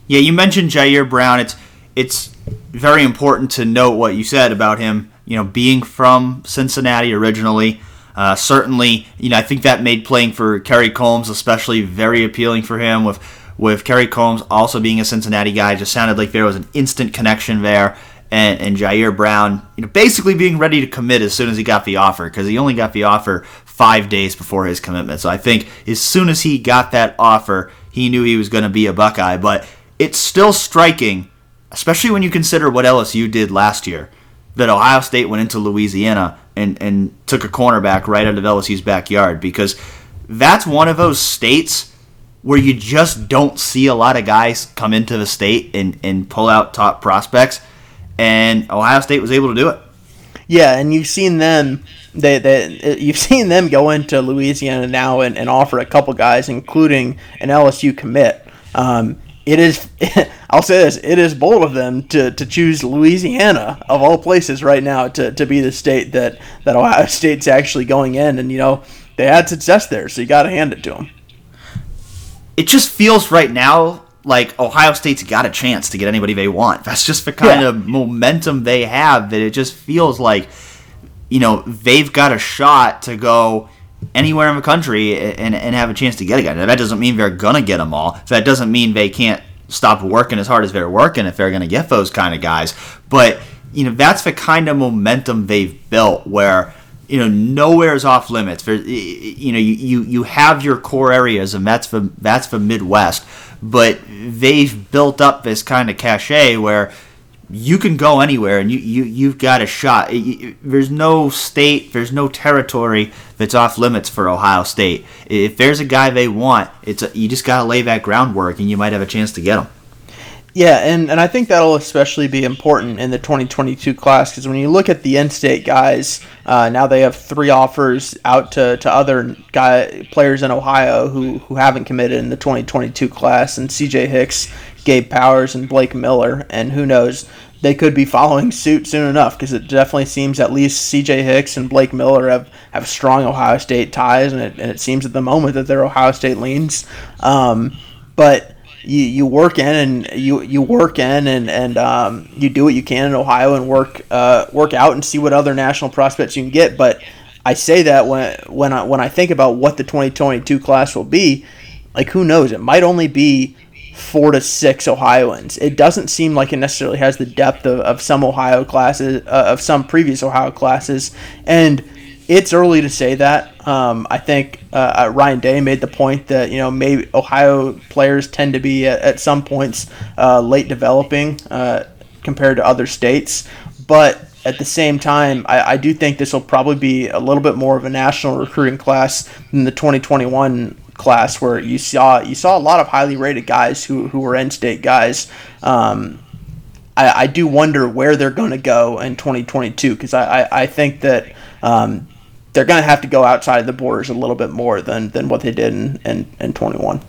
Yeah, you mentioned Ji'Ayir Brown. It's it's very important to note what you said about him, you know, being from Cincinnati originally uh, certainly, you know, I think that made playing for Kerry Coombs especially very appealing for him. With with Kerry Coombs also being a Cincinnati guy, just sounded like there was an instant connection there. And, and Ji'Ayir Brown, you know, basically being ready to commit as soon as he got the offer because he only got the offer five days before his commitment. So I think as soon as he got that offer, he knew he was going to be a Buckeye. But it's still striking, especially when you consider what LSU did last year, that Ohio State went into Louisiana and, and took a cornerback right out of LSU's backyard because that's one of those states where you just don't see a lot of guys come into the state and, and pull out top prospects. And Ohio State was able to do it. Yeah, and you've seen them. They, they [LAUGHS] you've seen them go into Louisiana now and, and offer a couple guys, including an LSU commit. Um, it is [LAUGHS] I'll say this, it is bold of them to, to choose Louisiana of all places right now to, to be the state that, that Ohio [LAUGHS] State's actually going in and you know they had success there so you got to hand it to them. It just feels right now like Ohio State's got a chance to get anybody they want. That's just the kind yeah. of momentum they have that it just feels like you know they've got a shot to go anywhere in the country and, and have a chance to get a guy. Now, that doesn't mean they're gonna get them all. That doesn't mean they can't stop working as hard as they're working if they're gonna get those kind of guys. But you know that's the kind of momentum they've built where you know nowhere is off limits. There, you know you, you you have your core areas and that's the that's the Midwest, but they've built up this kind of cachet where you can go anywhere and you, you, you've got a shot. There's no state, there's no territory that's off limits for Ohio State. If there's a guy they want, it's a, you just got to lay that groundwork and you might have a chance to get him. Yeah, and, and I think that'll especially be important in the 2022 class because when you look at the in-state guys, uh, now they have three offers out to, to other guy players in Ohio who, who haven't committed in the 2022 class, and C.J. Hicks, Gabe Powers, and Blake Miller, and who knows, they could be following suit soon enough because it definitely seems at least C.J. Hicks and Blake Miller have, have strong Ohio State ties, and it, and it seems at the moment that they're Ohio State leans. Um, but you, you work in and you, you work in and, and um, you do what you can in Ohio and work uh, work out and see what other national prospects you can get. But I say that when when I when I think about what the 2022 class will be, like who knows? It might only be four to six Ohioans. It doesn't seem like it necessarily has the depth of, of some Ohio classes, uh, of some previous Ohio classes, and it's early to say that. Um, I think uh, uh, Ryan Day made the point that you know maybe Ohio players tend to be at, at some points uh, late developing uh, compared to other states, but at the same time, I, I do think this will probably be a little bit more of a national recruiting class than the 2021 class, where you saw you saw a lot of highly rated guys who who were in-state guys. Um, I, I do wonder where they're going to go in 2022 because I, I, I think that um, they're going to have to go outside of the borders a little bit more than, than what they did in, in, in 21.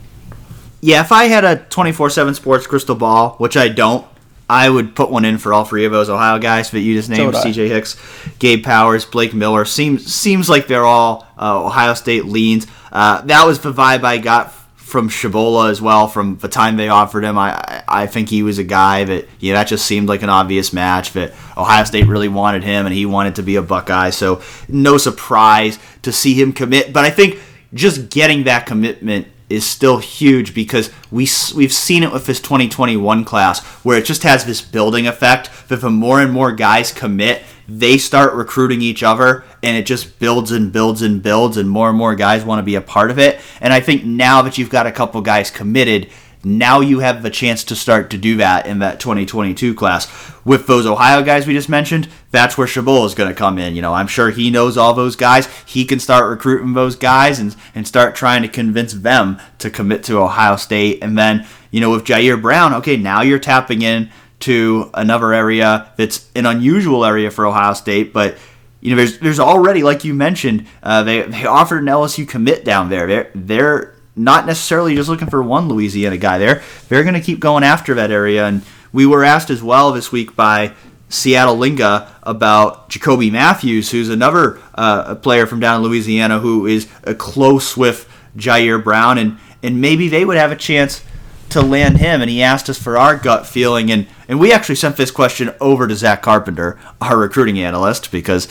Yeah, if I had a 24 7 sports crystal ball, which I don't, I would put one in for all three of those Ohio guys that you just named: so C.J. Hicks, Gabe Powers, Blake Miller. Seems seems like they're all uh, Ohio State leans. Uh, that was the vibe I got from Tshabola as well. From the time they offered him, I I think he was a guy that yeah that just seemed like an obvious match that Ohio State really wanted him and he wanted to be a Buckeye. So no surprise to see him commit. But I think just getting that commitment is still huge because we we've seen it with this 2021 class where it just has this building effect that the more and more guys commit they start recruiting each other and it just builds and builds and builds and more and more guys want to be a part of it and i think now that you've got a couple guys committed now you have the chance to start to do that in that 2022 class. With those Ohio guys we just mentioned, that's where Tshabola is going to come in. You know, I'm sure he knows all those guys. He can start recruiting those guys and, and start trying to convince them to commit to Ohio State. And then, you know, with Ji'Ayir Brown, okay, now you're tapping in to another area that's an unusual area for Ohio State, but you know, there's there's already, like you mentioned, uh, they they offered an LSU commit down there. They're they're not necessarily just looking for one Louisiana guy there. They're going to keep going after that area. And we were asked as well this week by Seattle Linga about Jacoby Matthews, who's another uh, player from down in Louisiana who is close with Ji'Ayir Brown, and and maybe they would have a chance to land him. And he asked us for our gut feeling, and and we actually sent this question over to Zach Carpenter, our recruiting analyst, because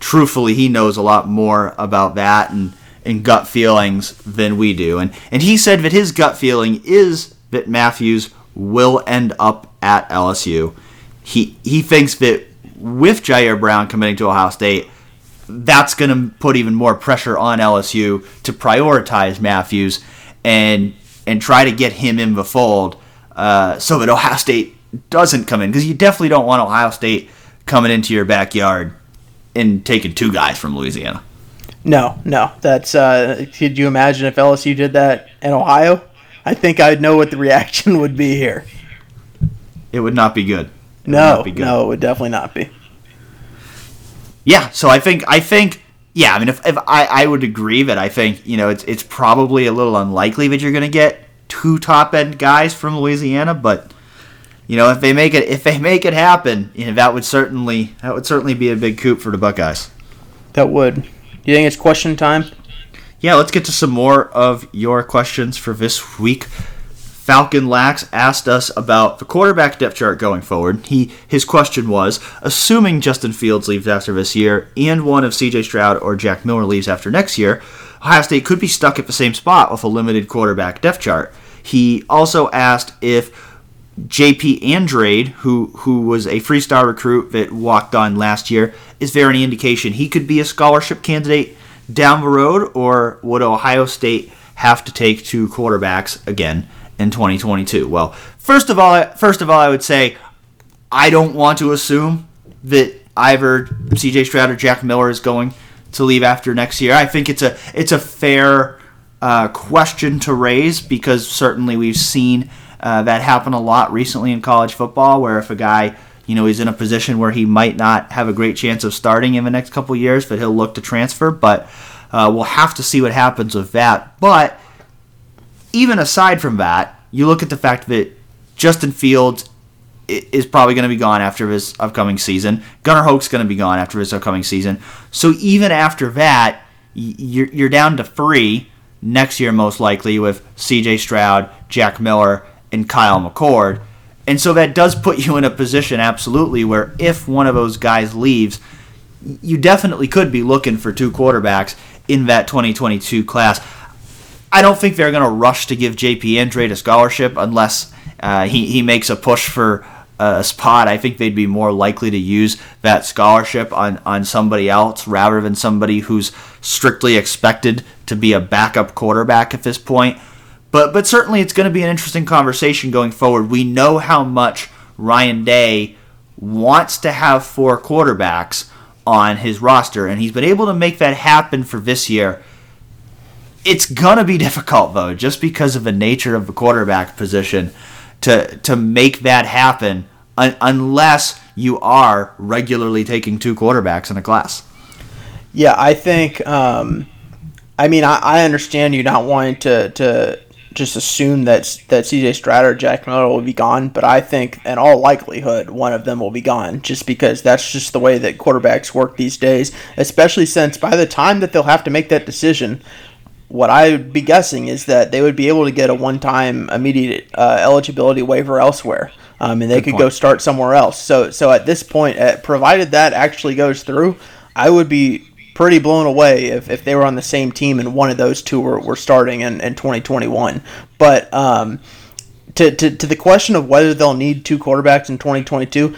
truthfully he knows a lot more about that and and gut feelings than we do. And and he said that his gut feeling is that Matthews will end up at LSU. He he thinks that with Ji'Ayir Brown committing to Ohio State, that's going to put even more pressure on LSU to prioritize Matthews and and try to get him in the fold uh, so that Ohio State doesn't come in because you definitely don't want Ohio State coming into your backyard and taking two guys from Louisiana. No, no. That's. Uh, could you imagine if LSU did that in Ohio? I think I'd know what the reaction would be here. It would not be good. It no, be good. no, it would definitely not be. Yeah, so I think I think yeah, I mean if, if I, I would agree that I think, you know, it's it's probably a little unlikely that you're gonna get two top end guys from Louisiana, but you know, if they make it if they make it happen, you know, that would certainly that would certainly be a big coup for the Buckeyes. That would. Do you think it's question time? Yeah, let's get to some more of your questions for this week. Falcon Lax asked us about the quarterback depth chart going forward. He his question was, assuming Justin Fields leaves after this year and one of CJ Stroud or Jack Miller leaves after next year, Ohio State could be stuck at the same spot with a limited quarterback depth chart. He also asked if JP Andrade, who who was a freestyle recruit that walked on last year, is there any indication he could be a scholarship candidate down the road, or would Ohio State have to take two quarterbacks again in 2022? Well, first of all, first of all, I would say I don't want to assume that either C.J. Stroud or Jack Miller is going to leave after next year. I think it's a it's a fair uh, question to raise because certainly we've seen uh, that happened a lot recently in college football, where if a guy you know he's in a position where he might not have a great chance of starting in the next couple years, but he'll look to transfer. But uh, we'll have to see what happens with that. But even aside from that, you look at the fact that Justin Fields is probably going to be gone after his upcoming season. Gunnar Hoak's going to be gone after his upcoming season. So even after that, you're, you're down to three next year, most likely, with C.J. Stroud, Jack Miller, and Kyle McCord. And so that does put you in a position, absolutely, where if one of those guys leaves, you definitely could be looking for two quarterbacks in that 2022 class. I don't think they're going to rush to give JP Andrade a scholarship unless uh, he, he makes a push for a spot. I think they'd be more likely to use that scholarship on, on somebody else rather than somebody who's strictly expected to be a backup quarterback at this point. But but certainly it's going to be an interesting conversation going forward. We know how much Ryan Day wants to have four quarterbacks on his roster, and he's been able to make that happen for this year. It's gonna be [LAUGHS] difficult though, just because of the nature of the quarterback position, to to make that happen un- unless you are regularly taking two quarterbacks in a class. Yeah, I think. Um, I mean, I, I understand you not wanting to to just assume that that CJ Stroud or Jack Miller will be gone, but I think in all likelihood one of them will be gone just because that's just the way that quarterbacks work these days, especially since by the time that they'll have to make that decision, what I would be guessing is that they would be able to get a one-time immediate uh, eligibility waiver elsewhere. Um, and they Good could point. go start somewhere else. So, so at this point, uh, provided that actually goes through, I would be pretty blown away if, if they were on the same team and one of those two were, were starting in, in 2021. But um, to, to, to the question of whether they'll need two quarterbacks in 2022,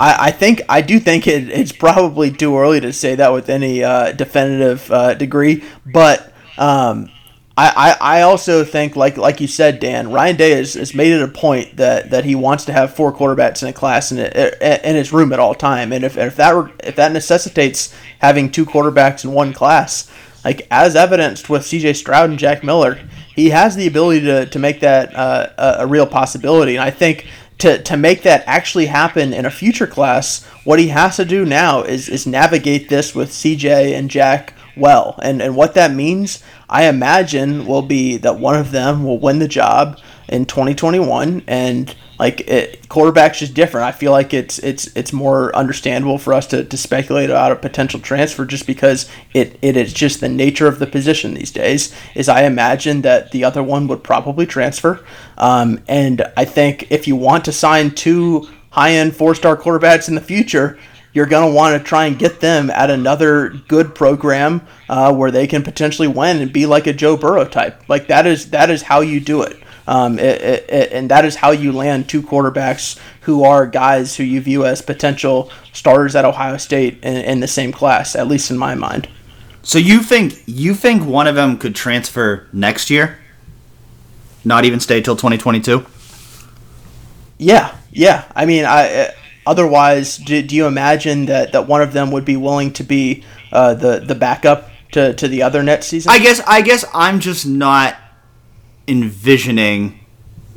I, I think I do think it, it's probably too early to say that with any uh, definitive uh, degree. But um, I, I, I also think like like you said, Dan, Ryan Day has, has made it a point that, that he wants to have four quarterbacks in a class in, in his room at all time, and if, if that if that necessitates having two quarterbacks in one class, like as evidenced with C.J. Stroud and Jack Miller, he has the ability to, to make that uh, a, a real possibility, and I think to, to make that actually happen in a future class, what he has to do now is is navigate this with C.J. and Jack well. And and what that means, I imagine, will be that one of them will win the job in 2021 and like it, quarterback's just different. I feel like it's it's it's more understandable for us to, to speculate about a potential transfer just because it, it is just the nature of the position these days. Is I imagine that the other one would probably transfer, um, and I think if you want to sign two high end four star quarterbacks in the future, you're going to want to try and get them at another good program uh, where they can potentially win and be like a Joe Burrow type. Like that is that is how you do it. Um, it, it, it, and that is how you land two quarterbacks who are guys who you view as potential starters at Ohio State in, in the same class, at least in my mind. So you think you think one of them could transfer next year? Not even stay till 2022? Yeah, yeah. I mean, I Otherwise, do, do you imagine that, that one of them would be willing to be uh, the the backup to, to the other next season? I guess I guess I'm just not envisioning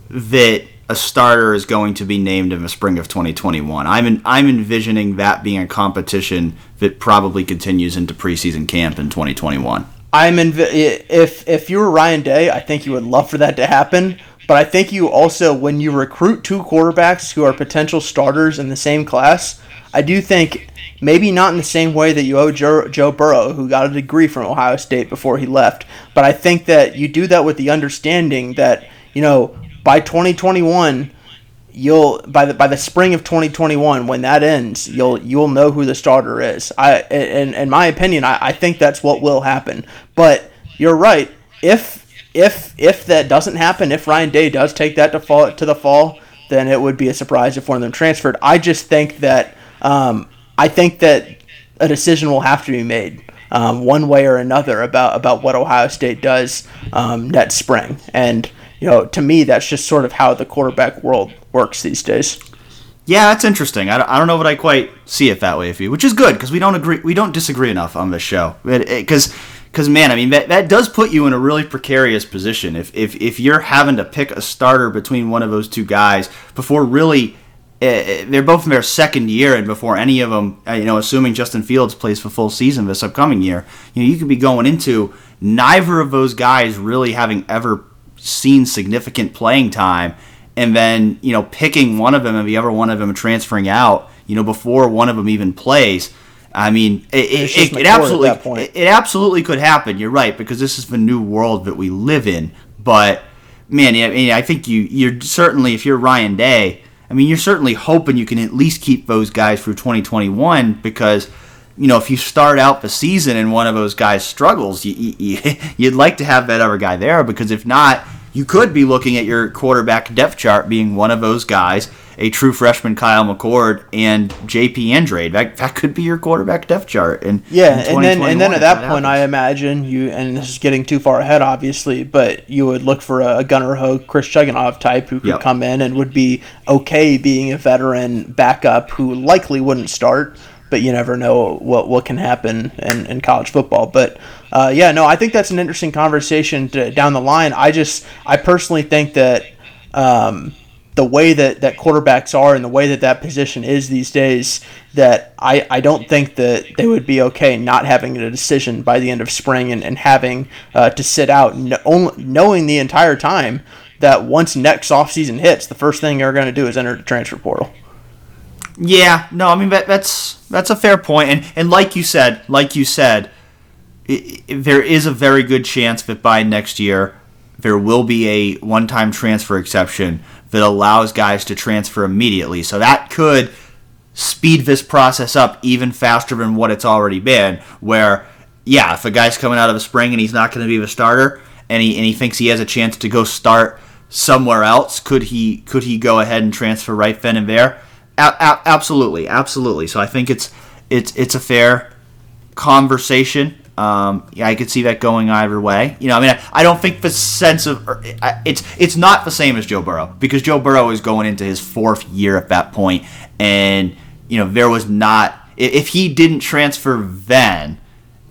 that a starter is going to be named in the spring of 2021. I'm in, I'm envisioning that being a competition that probably continues into preseason camp in 2021. I'm in, if if you were Ryan Day, I think you would love for that to happen. But I think you also, when you recruit two quarterbacks who are potential starters in the same class, I do think maybe not in the same way that you owe Joe, Joe Burrow, who got a degree from Ohio State before he left. But I think that you do that with the understanding that, you know, by 2021, you'll by the by the spring of 2021 when that ends you'll you'll know who the starter is. I in, in my opinion I, I think that's what will happen. But you're right. If if if that doesn't happen, if Ryan Day does take that to fall to the fall, then it would be a surprise if one of them transferred. I just think that um, I think that a decision will have to be made um, one way or another about about what Ohio State does um, next spring, and you know, to me, that's just sort of how the quarterback world works these days. Yeah, that's interesting. I I don't know if I quite see it that way, if you, which is good because we don't agree, we don't disagree enough on this show. Because because man, I mean that, that does put you in a really precarious position. If, if if you're having to pick a starter between one of those two guys before really uh, they're both in their second year and before any of them, uh, you know, assuming Justin Fields plays for full season this upcoming year, you know, you could be going into neither of those guys really having ever seen significant playing time, and then you know picking one of them and the other one of them transferring out, you know, before one of them even plays I mean, it, it, it, it absolutely it, absolutely could happen. You're right because this is the new world that we live in. But man, I mean, I think you you're certainly if you're Ryan Day, I mean, you're certainly hoping you can at least keep those guys through 2021 because you know, if you start out the season and one of those guys struggles, you, you, [LAUGHS] you'd like to have that other guy there because if not, you could be looking at your quarterback depth chart being one of those guys, a true freshman Kyle McCord and JP Andrade. That, that could be your quarterback depth chart. And yeah, and then and then at that, that point, happens. I imagine you, and this is getting too far ahead, obviously, but you would look for a, Gunnar Hoak, Chris Chugunov type who could yep. come in and would be okay being a veteran backup who likely wouldn't start but you never know what what can happen in, in college football. But uh, yeah, no, I think that's an interesting conversation to, down the line. I just I personally think that um, the way that, that quarterbacks are and the way that that position is these days, that I, I don't think that they would be okay not having a decision by the end of spring and, and having uh, to sit out, knowing the entire time that once next offseason hits, the first thing they're going to do is enter the transfer portal. Yeah, no, I mean that, that's that's a fair point, and and like you said, like you said, it, it, there is a very good chance that by next year there will be a one-time transfer exception that allows guys to transfer immediately. So that could speed this process up even faster than what it's already been. Where, yeah, if a guy's coming out of the spring and he's not going to be the starter, and he and he thinks he has a chance to go start somewhere else, could he could he go ahead and transfer right then and there? A- a- absolutely, absolutely. So I think it's it's it's a fair conversation. Um, yeah, I could see that going either way. You know, I mean, I, I don't think the sense of er, it's it's not the same as Joe Burrow because Joe Burrow is going into his fourth year at that point, and you know there was not if he didn't transfer then,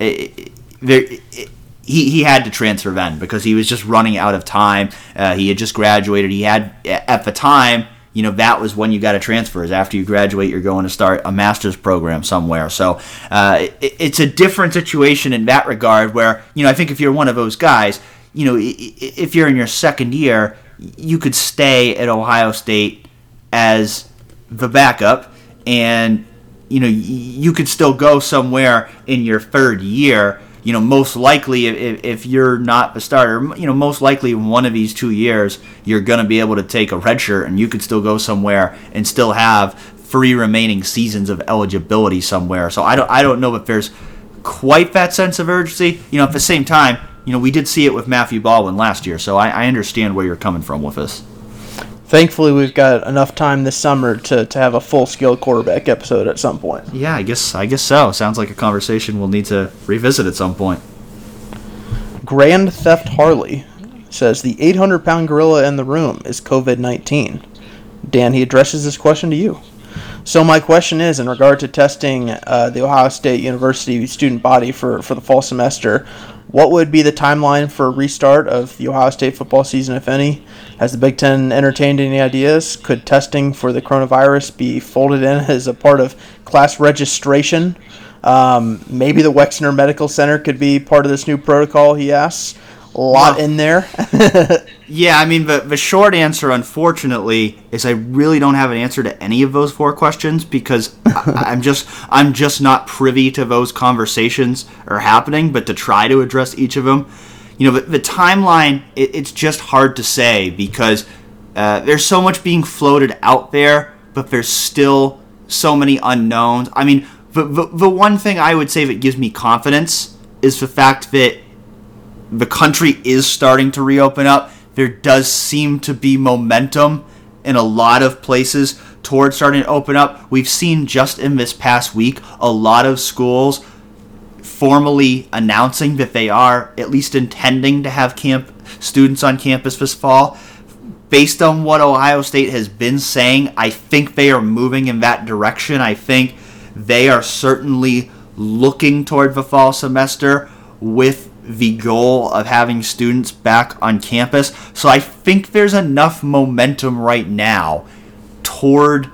it, there. It, he, he had to transfer then because he was just running out of time. Uh, he had just graduated. He had at the time you know that was when you got to transfer. Is after you graduate, you're going to start a master's program somewhere. So uh, it, it's a different situation in that regard. Where you know I think if you're one of those guys, you know if you're in your second year, you could stay at Ohio State as the backup, and you know you could still go somewhere in your third year you know, most likely if, if you're not the starter, you know, most likely in one of these two years, you're going to be able to take a red shirt and you could still go somewhere and still have three remaining seasons of eligibility somewhere. So I don't, I don't know if there's quite that sense of urgency. You know, at the same time, you know, we did see it with Matthew Baldwin last year, so I, I understand where you're coming from with this thankfully we've got enough time this summer to, to have a full scale quarterback episode at some point. Yeah, I guess I guess so. Sounds like a conversation we'll need to revisit at some point. Grand Theft Harley says the 800 pound gorilla in the room is COVID 19. Dan, he addresses this question to you. So my question is, in regard to testing uh, the Ohio State University student body for, for the fall semester, what would be the timeline for a restart of the Ohio State football season, if any? Has the Big Ten entertained any ideas? Could testing for the coronavirus be folded in [LAUGHS] as a part of class registration? Um, maybe the Wexner Medical Center could be part of this new protocol, he asks a lot in there. [LAUGHS] yeah, I mean, the, the short answer, unfortunately, is I really don't have an answer to any of those four questions because [LAUGHS] I, am just I'm just not privy to those conversations are happening. But to try to address each of them, you know, the, the timeline it, it's just hard to say because uh, there's so much being floated out there, but there's still so many unknowns. I mean, the, the, the one thing I would say that gives me confidence is the fact that the country is starting to reopen up. There does seem to be momentum in a lot of places towards starting to open up. We've seen just in this past week a lot of schools formally announcing that they are at least intending to have camp students on campus this fall. Based on what Ohio State has been saying, I think they are moving in that direction. I think they are certainly looking toward the fall semester with the goal of having students back on campus. So I think there's enough momentum right now toward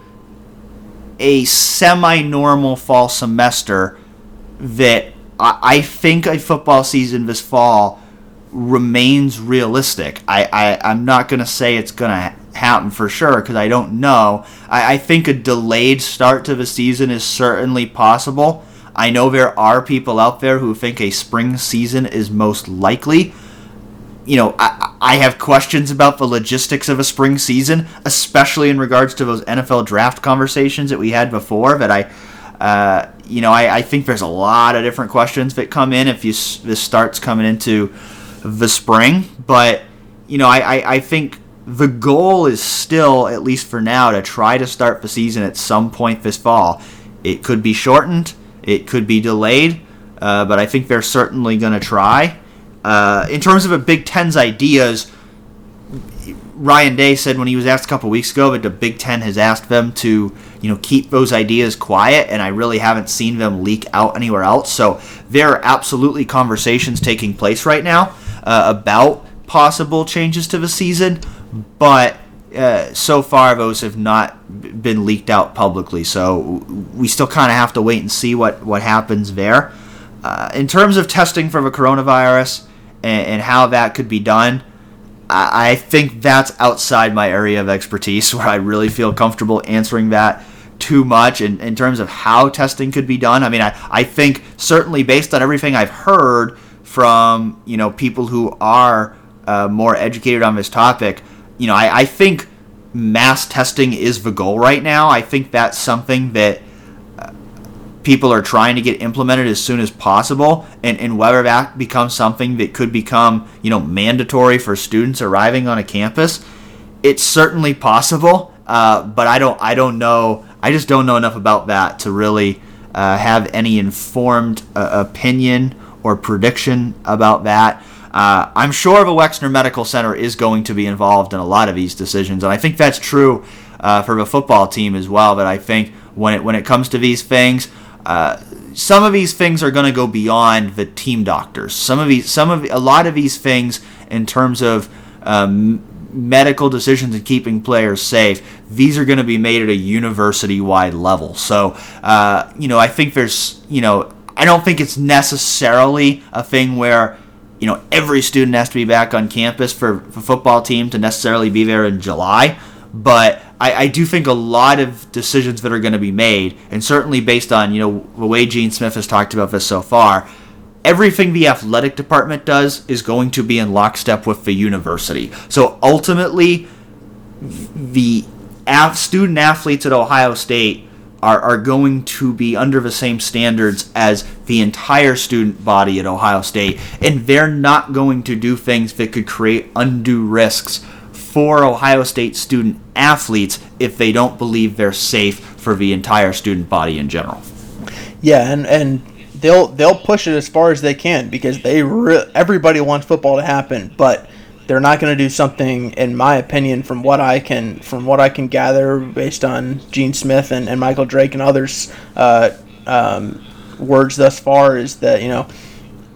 a semi normal fall semester that I, think a football season this fall remains realistic. I, I, I'm not going to say it's going to happen for sure because I don't know. I, I think a delayed start to the season is certainly possible. I know there are people out there who think a spring season is most likely. You know, I, I have questions about the logistics of a spring season, especially in regards to those NFL draft conversations that we had before. That I, Uh, you know, I, I, think there's a lot of different questions that come in if you, this starts coming into the spring. But, you know, I, I, I think the goal is still, at least for now, to try to start the season at some point this fall. It could be shortened, it could be delayed, uh, but I think they're certainly going to try. Uh, in terms of a Big Ten's ideas, Ryan Day said when he was asked a couple weeks ago that the Big Ten has asked them to, you know, keep those ideas quiet, and I really haven't seen them leak out anywhere else. So there are absolutely conversations taking place right now uh, about possible changes to the season, but uh, so far those have not been leaked out publicly. So we still kind of have to wait and see what what happens there. Uh, in terms of testing for the coronavirus and, and how that could be done. I think that's outside my area of expertise [LAUGHS] where I really feel comfortable answering that too much in, in terms of how testing could be done. I mean, I, I think certainly based on everything I've heard from, you know, people who are uh, more educated on this topic, you know, I, I think mass testing is the goal right now. I think that's something that people are trying to get implemented as soon as possible. And, and whether that becomes something that could become you know mandatory for students arriving on a campus it's certainly possible. Uh, but i don't i don't know i just don't know enough about that to really uh, have any informed uh, opinion or prediction about that uh, i'm sure the wexner medical center is going to be involved in a lot of these decisions and i think that's true uh, for the football team as well that i think when it when it comes to these things uh, some of these things are going to go beyond the team doctors. Some of these, some of a lot of these things, in terms of um, medical decisions and keeping players safe, these are going to be made at a university-wide level. So, uh, you know, I think there's, you know, I don't think it's necessarily a thing where you know every student has to be back on campus for, for football team to necessarily be there in July but I, I do think a lot of decisions that are going to be made, and certainly based on you know the way Gene Smith has talked about this so far, everything the athletic department does is going to be in lockstep with the university. So ultimately, the student athletes at Ohio State are, are going to be under the same standards as the entire student body at Ohio State, and they're not going to do things that could create undue risks for Ohio State student athletes if they don't believe they're safe for the entire student body in general. Yeah, and and they'll they'll push it as far as they can because they re- everybody wants football to happen, but they're not going to do something, in my opinion, from what I can from what I can gather based on Gene Smith and, and Michael Drake and others' uh, um, words thus far, is that you know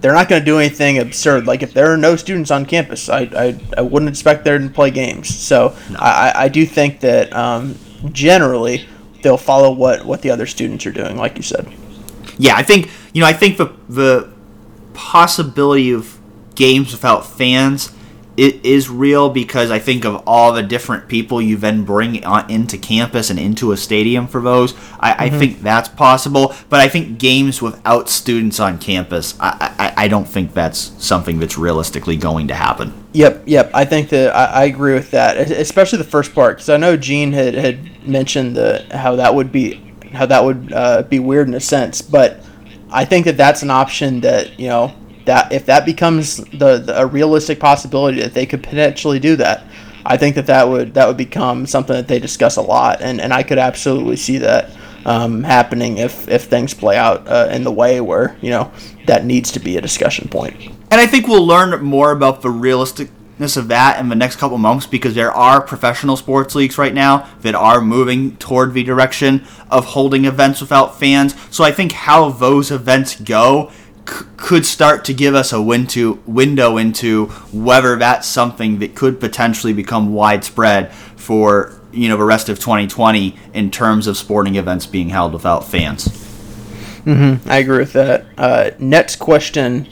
they're not going to do anything absurd. Like if there are no students on campus, I, I, I wouldn't expect them to play games. So no. I, I do think that um, generally they'll follow what, what the other students are doing, like you said. Yeah, I think you know I think the the possibility of games without fans it is real because I think of all the different people you then bring on, into campus and into a stadium for those. I, mm-hmm. I, think that's possible, but I think games without students on campus, I, I, I, don't think that's something that's realistically going to happen. Yep, yep. I think that I, I agree with that, especially the first part, because I know Gene had, had mentioned the how that would be how that would uh, be weird in a sense, but I think that that's an option that you know that if that becomes the, the, a realistic possibility that they could potentially do that, I think that that would that would become something that they discuss a lot, and, and I could absolutely see that um, happening if if things play out uh, in the way where you know that needs to be a discussion point. And I think we'll learn more about the realisticness of that in the next couple months because there are professional sports leagues right now that are moving toward the direction of holding events without fans. So I think how those events go could start to give us a window into whether that's something that could potentially become widespread for you know the rest of 2020 in terms of sporting events being held without fans. Mm-hmm. I agree with that. Uh, next question,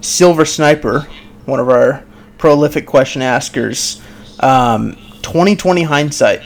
Silver Sniper, one of our prolific question askers. Um, 2020 hindsight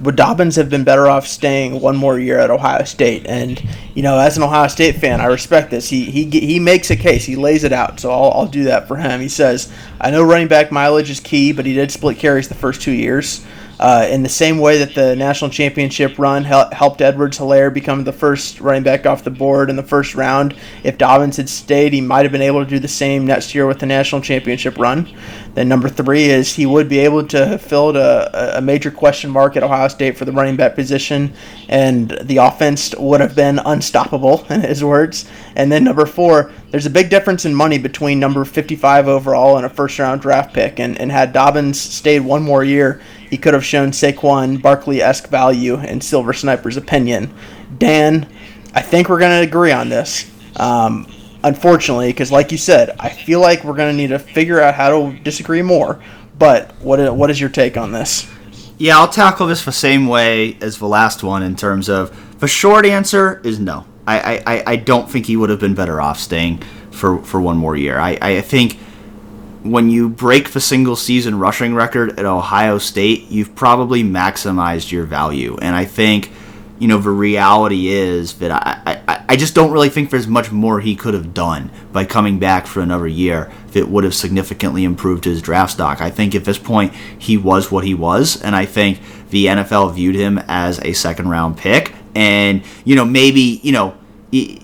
would Dobbins have been better off staying one more year at Ohio State? And you know, as an Ohio State fan, I respect this. He he he makes a case. He lays it out. So I'll I'll do that for him. He says, "I know running back mileage is key, but he did split carries the first two years. Uh, in the same way that the national championship run hel- helped Edwards Helaire become the first running back off the board in the first round, if Dobbins had stayed, he might have been able to do the same next year with the national championship run. Then number three is he would be able to have filled a, a major question mark at Ohio State for the running back position, and the offense would have been unstoppable, [LAUGHS] in his words. And then number four, there's a big difference in money between number 55 overall and a first round draft pick. And, and had Dobbins stayed one more year, he could have shown Saquon Barkley esque value in Silver Sniper's opinion. Dan, I think we're going to agree on this. Um, unfortunately, because like you said, I feel like we're going to need to figure out how to disagree more. But what what is your take on this? Yeah, I'll tackle this the same way as the last one in terms of the short answer is no. I, I, I don't think he would have been better off staying for, for one more year. I, I think when you break the single season rushing record at Ohio State, you've probably maximized your value. And I think, you know, the reality is that I, I, I just don't really think there's much more he could have done by coming back for another year that would have significantly improved his draft stock. I think at this point he was what he was, and I think the NFL viewed him as a second round pick. And, you know, maybe, you know,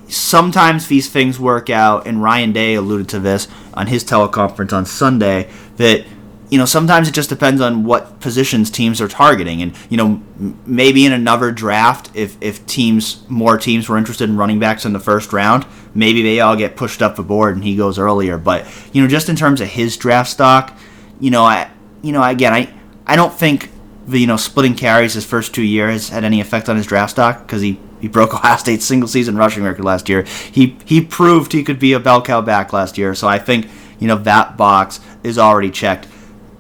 sometimes these things work out, and Ryan Day alluded to this on his teleconference on Sunday that you know sometimes it just depends on what positions teams are targeting, and you know maybe in another draft, if if teams more teams were interested in running backs in the first round, maybe they all get pushed up the board and he goes earlier. But you know just in terms of his draft stock, you know I you know again I I don't think the you know splitting carries his first two years had any effect on his draft stock because he he broke [LAUGHS] Ohio State's single season rushing record last year. He he proved he could be a bell cow back last year. So I think you know that box is already checked.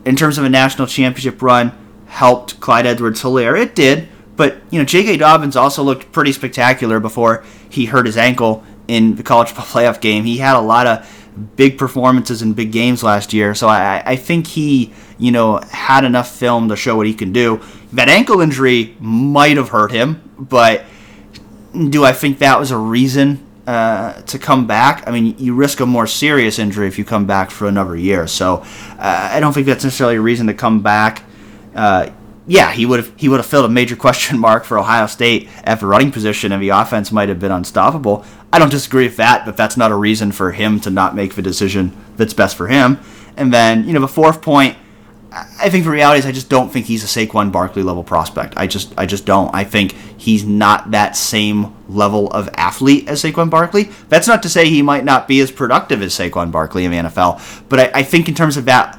In terms of a national championship run, helped Clyde Edwards-Helaire. It did, but you know J.K. Dobbins also looked pretty spectacular before he hurt his ankle in the college [LAUGHS] playoff game. He had a lot of big performances in big games last year, so I, I think he you know had enough film to show what he can do. That ankle injury might have hurt him, but do I think that was a reason uh, to come back? I mean, you risk a more serious injury if you come back for another year. So uh, I don't think that's necessarily a reason to come back. Uh, yeah, he would have he would have filled a major [LAUGHS] question mark for Ohio State at the running position, and the offense might have been unstoppable. I don't disagree with that, but that's not a reason for him to not make the decision that's best for him. And then you know the fourth point I think the reality is I just don't think he's a Saquon Barkley level prospect. I just I just don't. I think he's not that same level of athlete as Saquon Barkley. That's not to say he might not be as productive as Saquon Barkley in the NFL, but I, I think in terms of that,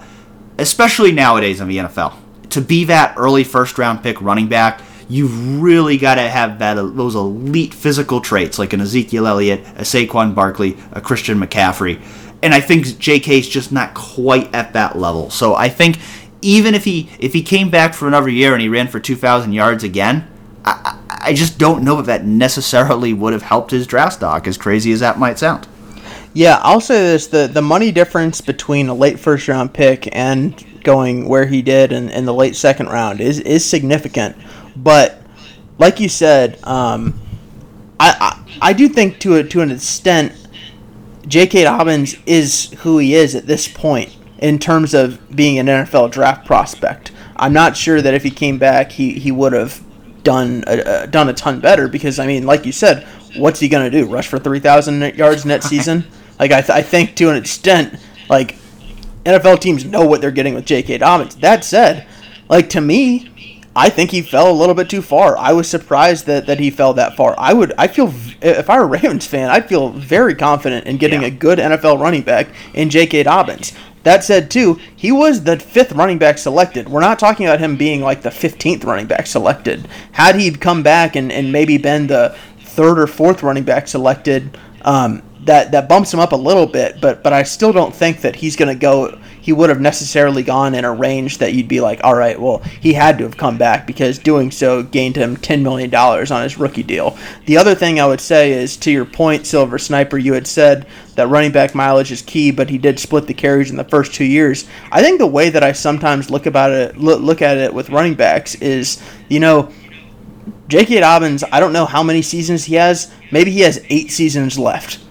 especially nowadays in the NFL, to be that early first round pick running back, you've really got to have that those elite physical traits like an Ezekiel Elliott, a Saquon Barkley, a Christian McCaffrey. And I think JK's just not quite at that level. So I think even if he if he came back for another year and he ran for 2,000 yards again, I, I just don't know if that necessarily would have helped his draft stock, as crazy as that might sound. Yeah, I'll say this: the the money difference between a late first round pick and going where he did in, in the late second round is is significant. But like you said, um, I, I I do think to a, to an extent, J.K. Dobbins is who he is at this point in terms of being an NFL draft prospect. I'm not sure that if he came back, he, he would have done a, done a ton better because I mean, like you said, what's he gonna do? Rush for three thousand yards net [LAUGHS] season? like I, th- I think to an extent, like NFL teams know what they're getting with J.K. Dobbins. That said, like to me, I think he fell a little bit too far. I was surprised that, that he fell that far. I would I feel if I were a Ravens fan, I'd feel very confident in getting yeah. a good NFL running back in J.K. Dobbins. That said, too, he was the fifth running back selected. We're not talking about him being like the 15th running back selected. Had he come back and, and maybe been the third or fourth running back selected, um, that, that bumps him up a little bit, but, but I still don't think that he's going to go he would have necessarily gone in a range that you'd be like, all right, well, he had to have come back because doing so gained him $10 million on his rookie deal. The other thing I would say is to your point, Silver Sniper, you had said that running back mileage is key, but he did split the carries in the first two years. I think the way that I sometimes look about it, look at it with running backs is, you know, J.K. Dobbins, I don't know how many seasons he has. Maybe he has eight seasons left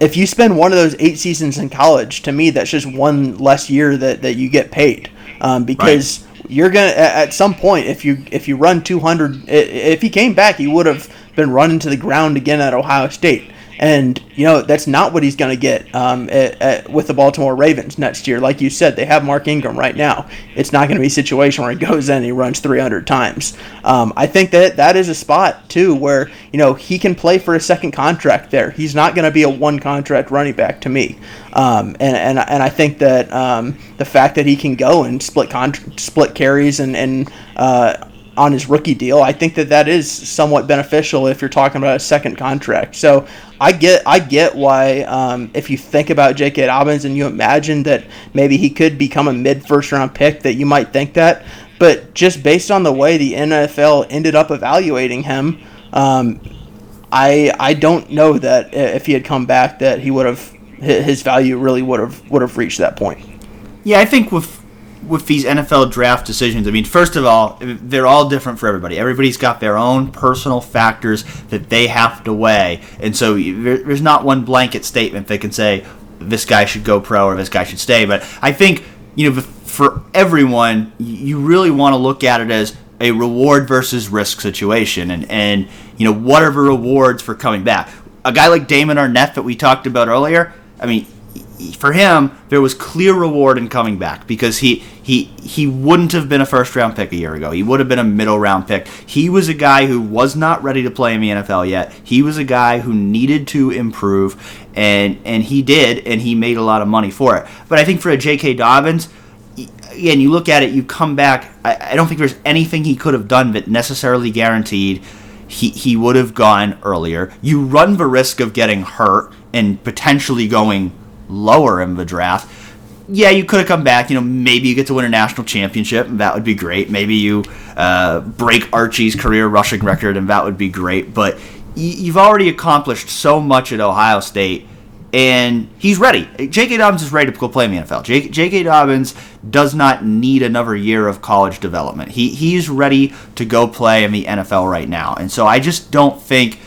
if you spend one of those eight seasons in college, to me, that's just one less year that, that you get paid. Um, because you're gonna at some point if you if you run 200 if he came back he would have been run into the ground again at Ohio State and you know that's not what he's going to get um, at, at, with the Baltimore Ravens next year. Like you said, they have Mark Ingram right now. It's not going to be a situation where he [LAUGHS] goes in and he runs 300 times. Um, I think that that is a spot too where you know he can play for a second contract there. He's not going to be a one contract running back to me. Um, and, and and I think that um, the fact that he can go and split con- split carries and and uh, on his rookie deal. I think that that is somewhat beneficial if you're talking about a second contract. So I get I get why um, if you think about J.K. Dobbins and you imagine that maybe he could become a mid first round pick, that you might think that. But just based on the way the NFL ended up evaluating him, um, I I don't know that if he had come back that he would have his value really would have would have reached that point. Yeah, I think with with these NFL draft decisions, I mean, first of all, they're all different for everybody. Everybody's got their own personal factors that they have to weigh, and so there's not one blanket statement that can say this guy should go pro or this guy should stay. But I think you know, for everyone, you really want to look at it as a reward versus risk situation, and and you know, what are the rewards for coming back? A guy like Damon Arnette that we talked about earlier. I mean, for him, there was clear reward in coming back because he he he wouldn't have been a first round pick a year ago. He would have been a middle round pick. He was a guy who was not ready to play in the NFL yet. He was a guy who needed to improve, and and he did, and he made a lot of money for it. But I think for a J.K. Dobbins, again, you look at it, you come back. I, I don't think there's anything he could have done that necessarily guaranteed he he would have gone earlier. You run the risk of getting hurt and potentially going lower in the draft. Yeah, you could have come back. You know, maybe you get to win a national championship, and that would be great. Maybe you uh, break Archie's career rushing record, and that would be great. But you've already accomplished so much at Ohio State, and he's ready. J.K. Dobbins is ready to go play in the NFL. J.K. Dobbins does not need another year of college development. He he's ready to go play in the NFL right now, and so I just don't think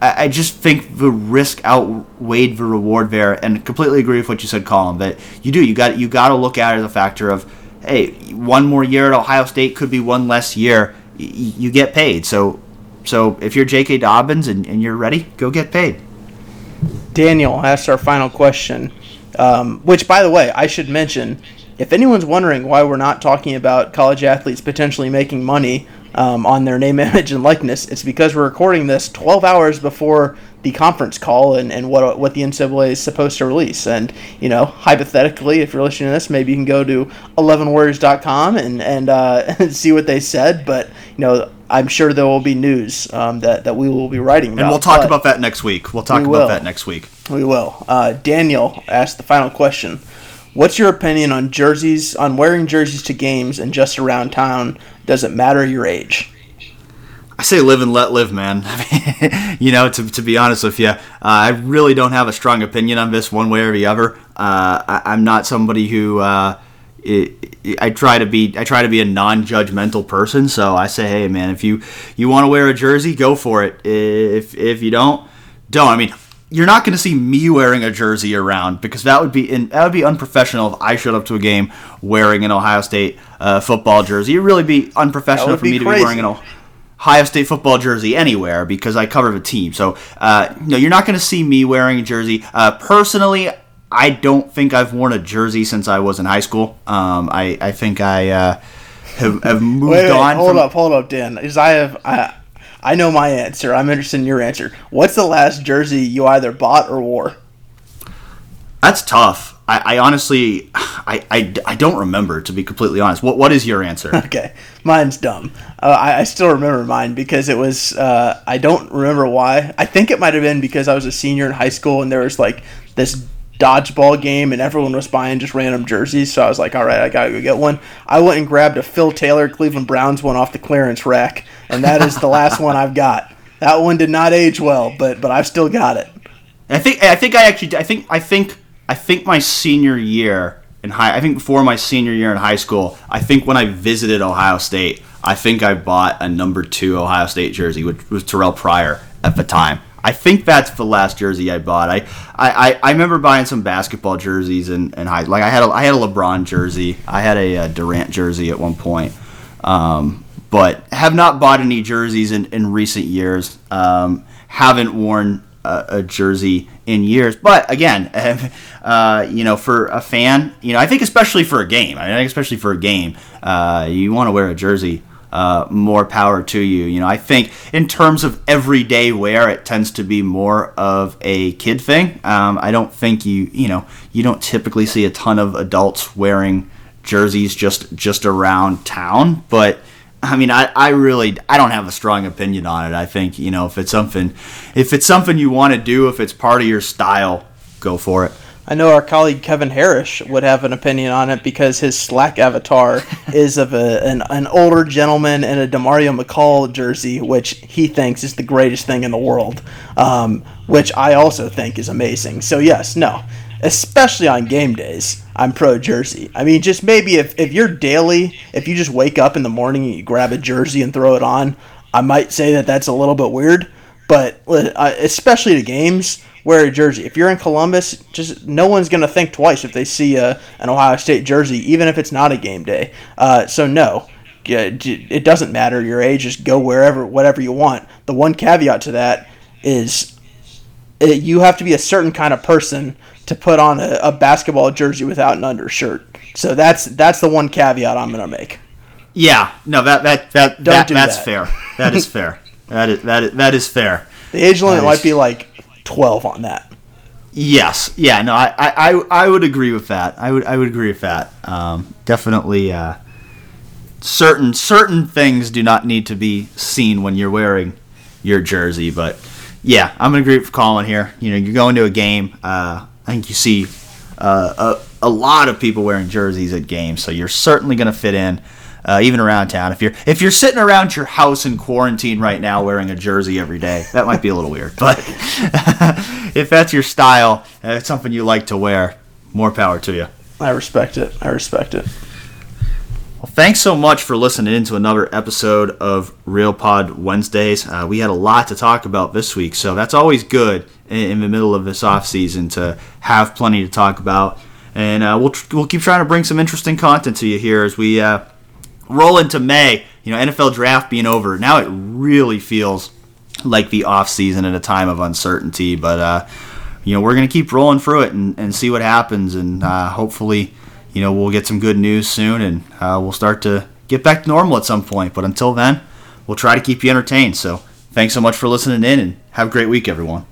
I just think the risk outweighed the reward there, and completely agree with what you said, Colin. That you do, you got you got to look at it as a factor of, hey, one more year at Ohio State could be one less year. you get paid, so so if you're J.K. Dobbins and, and you're ready, go get paid. Daniel asked our final question, um, which, by the way, I should mention. If anyone's wondering why we're not talking about college athletes potentially making money um, on their name, [LAUGHS] image, and likeness. It's because we're recording this 12 hours before the conference call and, and what what the NCAA is supposed to release. And you know, hypothetically, if you're listening to this, maybe you can go to 11warriors.com and and, uh, [LAUGHS] and see what they said. But you know, I'm sure there will be news um, that that we will be writing about. And we'll talk about that next week. We'll talk we about that next week. We will. Uh, Daniel asked the final question. What's your opinion on jerseys, on wearing jerseys to games and just around town? Does it matter your age? I say live and let live, man. [LAUGHS] you know, to, to be honest with you, uh, I really don't have a strong opinion on this one way or the other. Uh, I, am not somebody who uh, it, I try to be. I try to be a non-judgmental person. So I say, hey, man, if you you want to wear a jersey, go for it. If if you don't, don't. I mean, you're not going to see me wearing a jersey around because that would be in, that would be unprofessional if I showed up to a game wearing an Ohio State uh, football jersey. It'd really be unprofessional for me crazy. to be wearing an Ohio State football jersey anywhere because I cover the team. So, uh, no, you're not going to see me wearing a jersey. Uh, personally, I don't think I've worn a jersey since I was in high school. Um, I, I think I uh, have, have moved wait, wait, on. Hold from... up, hold up, Dan. Is I have I, I know my answer. I'm interested in your answer. What's the last jersey you either bought or wore? That's tough. I, I honestly, I, I, I, don't remember to be completely honest. What what is your answer? [LAUGHS] Okay, mine's dumb. Uh, I, I still remember mine because it was. Uh, I don't remember why. I think it might have been because I was a senior in high school and there was like this dodgeball game and everyone was buying just random jerseys. So I was like, all right, I gotta go get one. I went and grabbed a Phil Taylor Cleveland Browns one off the clearance rack, and that is the last one I've got. That one did not age well, but but I've still got it. I think I think I actually I think I think I think my senior year in high I think before my senior year in high school, I think when I visited Ohio State, I think I bought a number two Ohio State jersey, which was Terrell Pryor at the time. I think that's the last jersey I bought. I, I, I remember buying some basketball jerseys and, and like I had a, I had a LeBron jersey. I had a, a Durant jersey at one point. Um, but have not bought any jerseys in, in recent years. Um, haven't worn a, a, jersey in years. But again, [LAUGHS] uh, you know, for a fan, you know, I think especially for a game, I think especially for a game, uh, you want to wear a jersey. Uh, more power to you. You know, I think in terms of everyday wear, it tends to be more of a kid thing. Um, I don't think you, you know, you don't typically see a ton of adults wearing jerseys just just around town, but I mean, I, I really I don't have a strong opinion on it. I think you know if it's something if it's something you want to do, if it's part of your style, go for it. I know our colleague Kevin Harris would have an opinion on it because his Slack avatar [LAUGHS] is of a, an, an older gentleman in a Demario McCall jersey, which he thinks is the greatest thing in the world, um, which I also think is amazing. So, yes, no, especially on game days, I'm pro jersey. I mean, just maybe if, if you're daily, if you just wake up in the morning and you grab a jersey and throw it on, I might say that that's a little bit weird. But uh, especially to games, wear a jersey. If you're in Columbus, just no one's going to think twice if they see a, an Ohio State jersey, even if it's not a game day. Uh, so no, it doesn't matter your age. Just go wherever, whatever you want. The one caveat to that is it, you have to be a certain kind of person to put on a, a basketball jersey without an undershirt. So that's that's the one caveat I'm going to make. Yeah, no, that that that, that that's that. fair. That is fair. that is that is, that is fair. [LAUGHS] The age limit might be like 12 on that. Yes, yeah, no, I, I, I would agree with that. I would I would agree with that. Um, definitely, uh, certain certain things do not need to be seen when you're wearing your jersey. But yeah, I'm gonna agree with Colin here. You know, you're going to a game. Uh, I think you see uh, a, a lot of people wearing jerseys at games, so you're certainly gonna fit in uh, even around town. If you're if you're sitting around your house in quarantine right now wearing a jersey every day, that might be a little weird. But [LAUGHS] if that's your style, and it's something you like to wear, more power to you. I respect it. I respect it. Well, thanks so much for listening in to another episode of Real Pod Wednesdays. Uh, we had a lot to talk about this week, so that's always good in, in the middle of this off season to have plenty to talk about. And uh, we'll, we'll keep trying to bring some interesting content to you here as we uh, roll into May, you know, NFL draft being over, now it really feels like the off season at a time of uncertainty. But uh, you know, we're gonna keep rolling through it and, and see what happens, and uh, hopefully, you know, we'll get some good news soon, and uh, we'll start to get back to normal at some point. But until then, we'll try to keep you entertained. So thanks so much for listening in, and have a great week, everyone.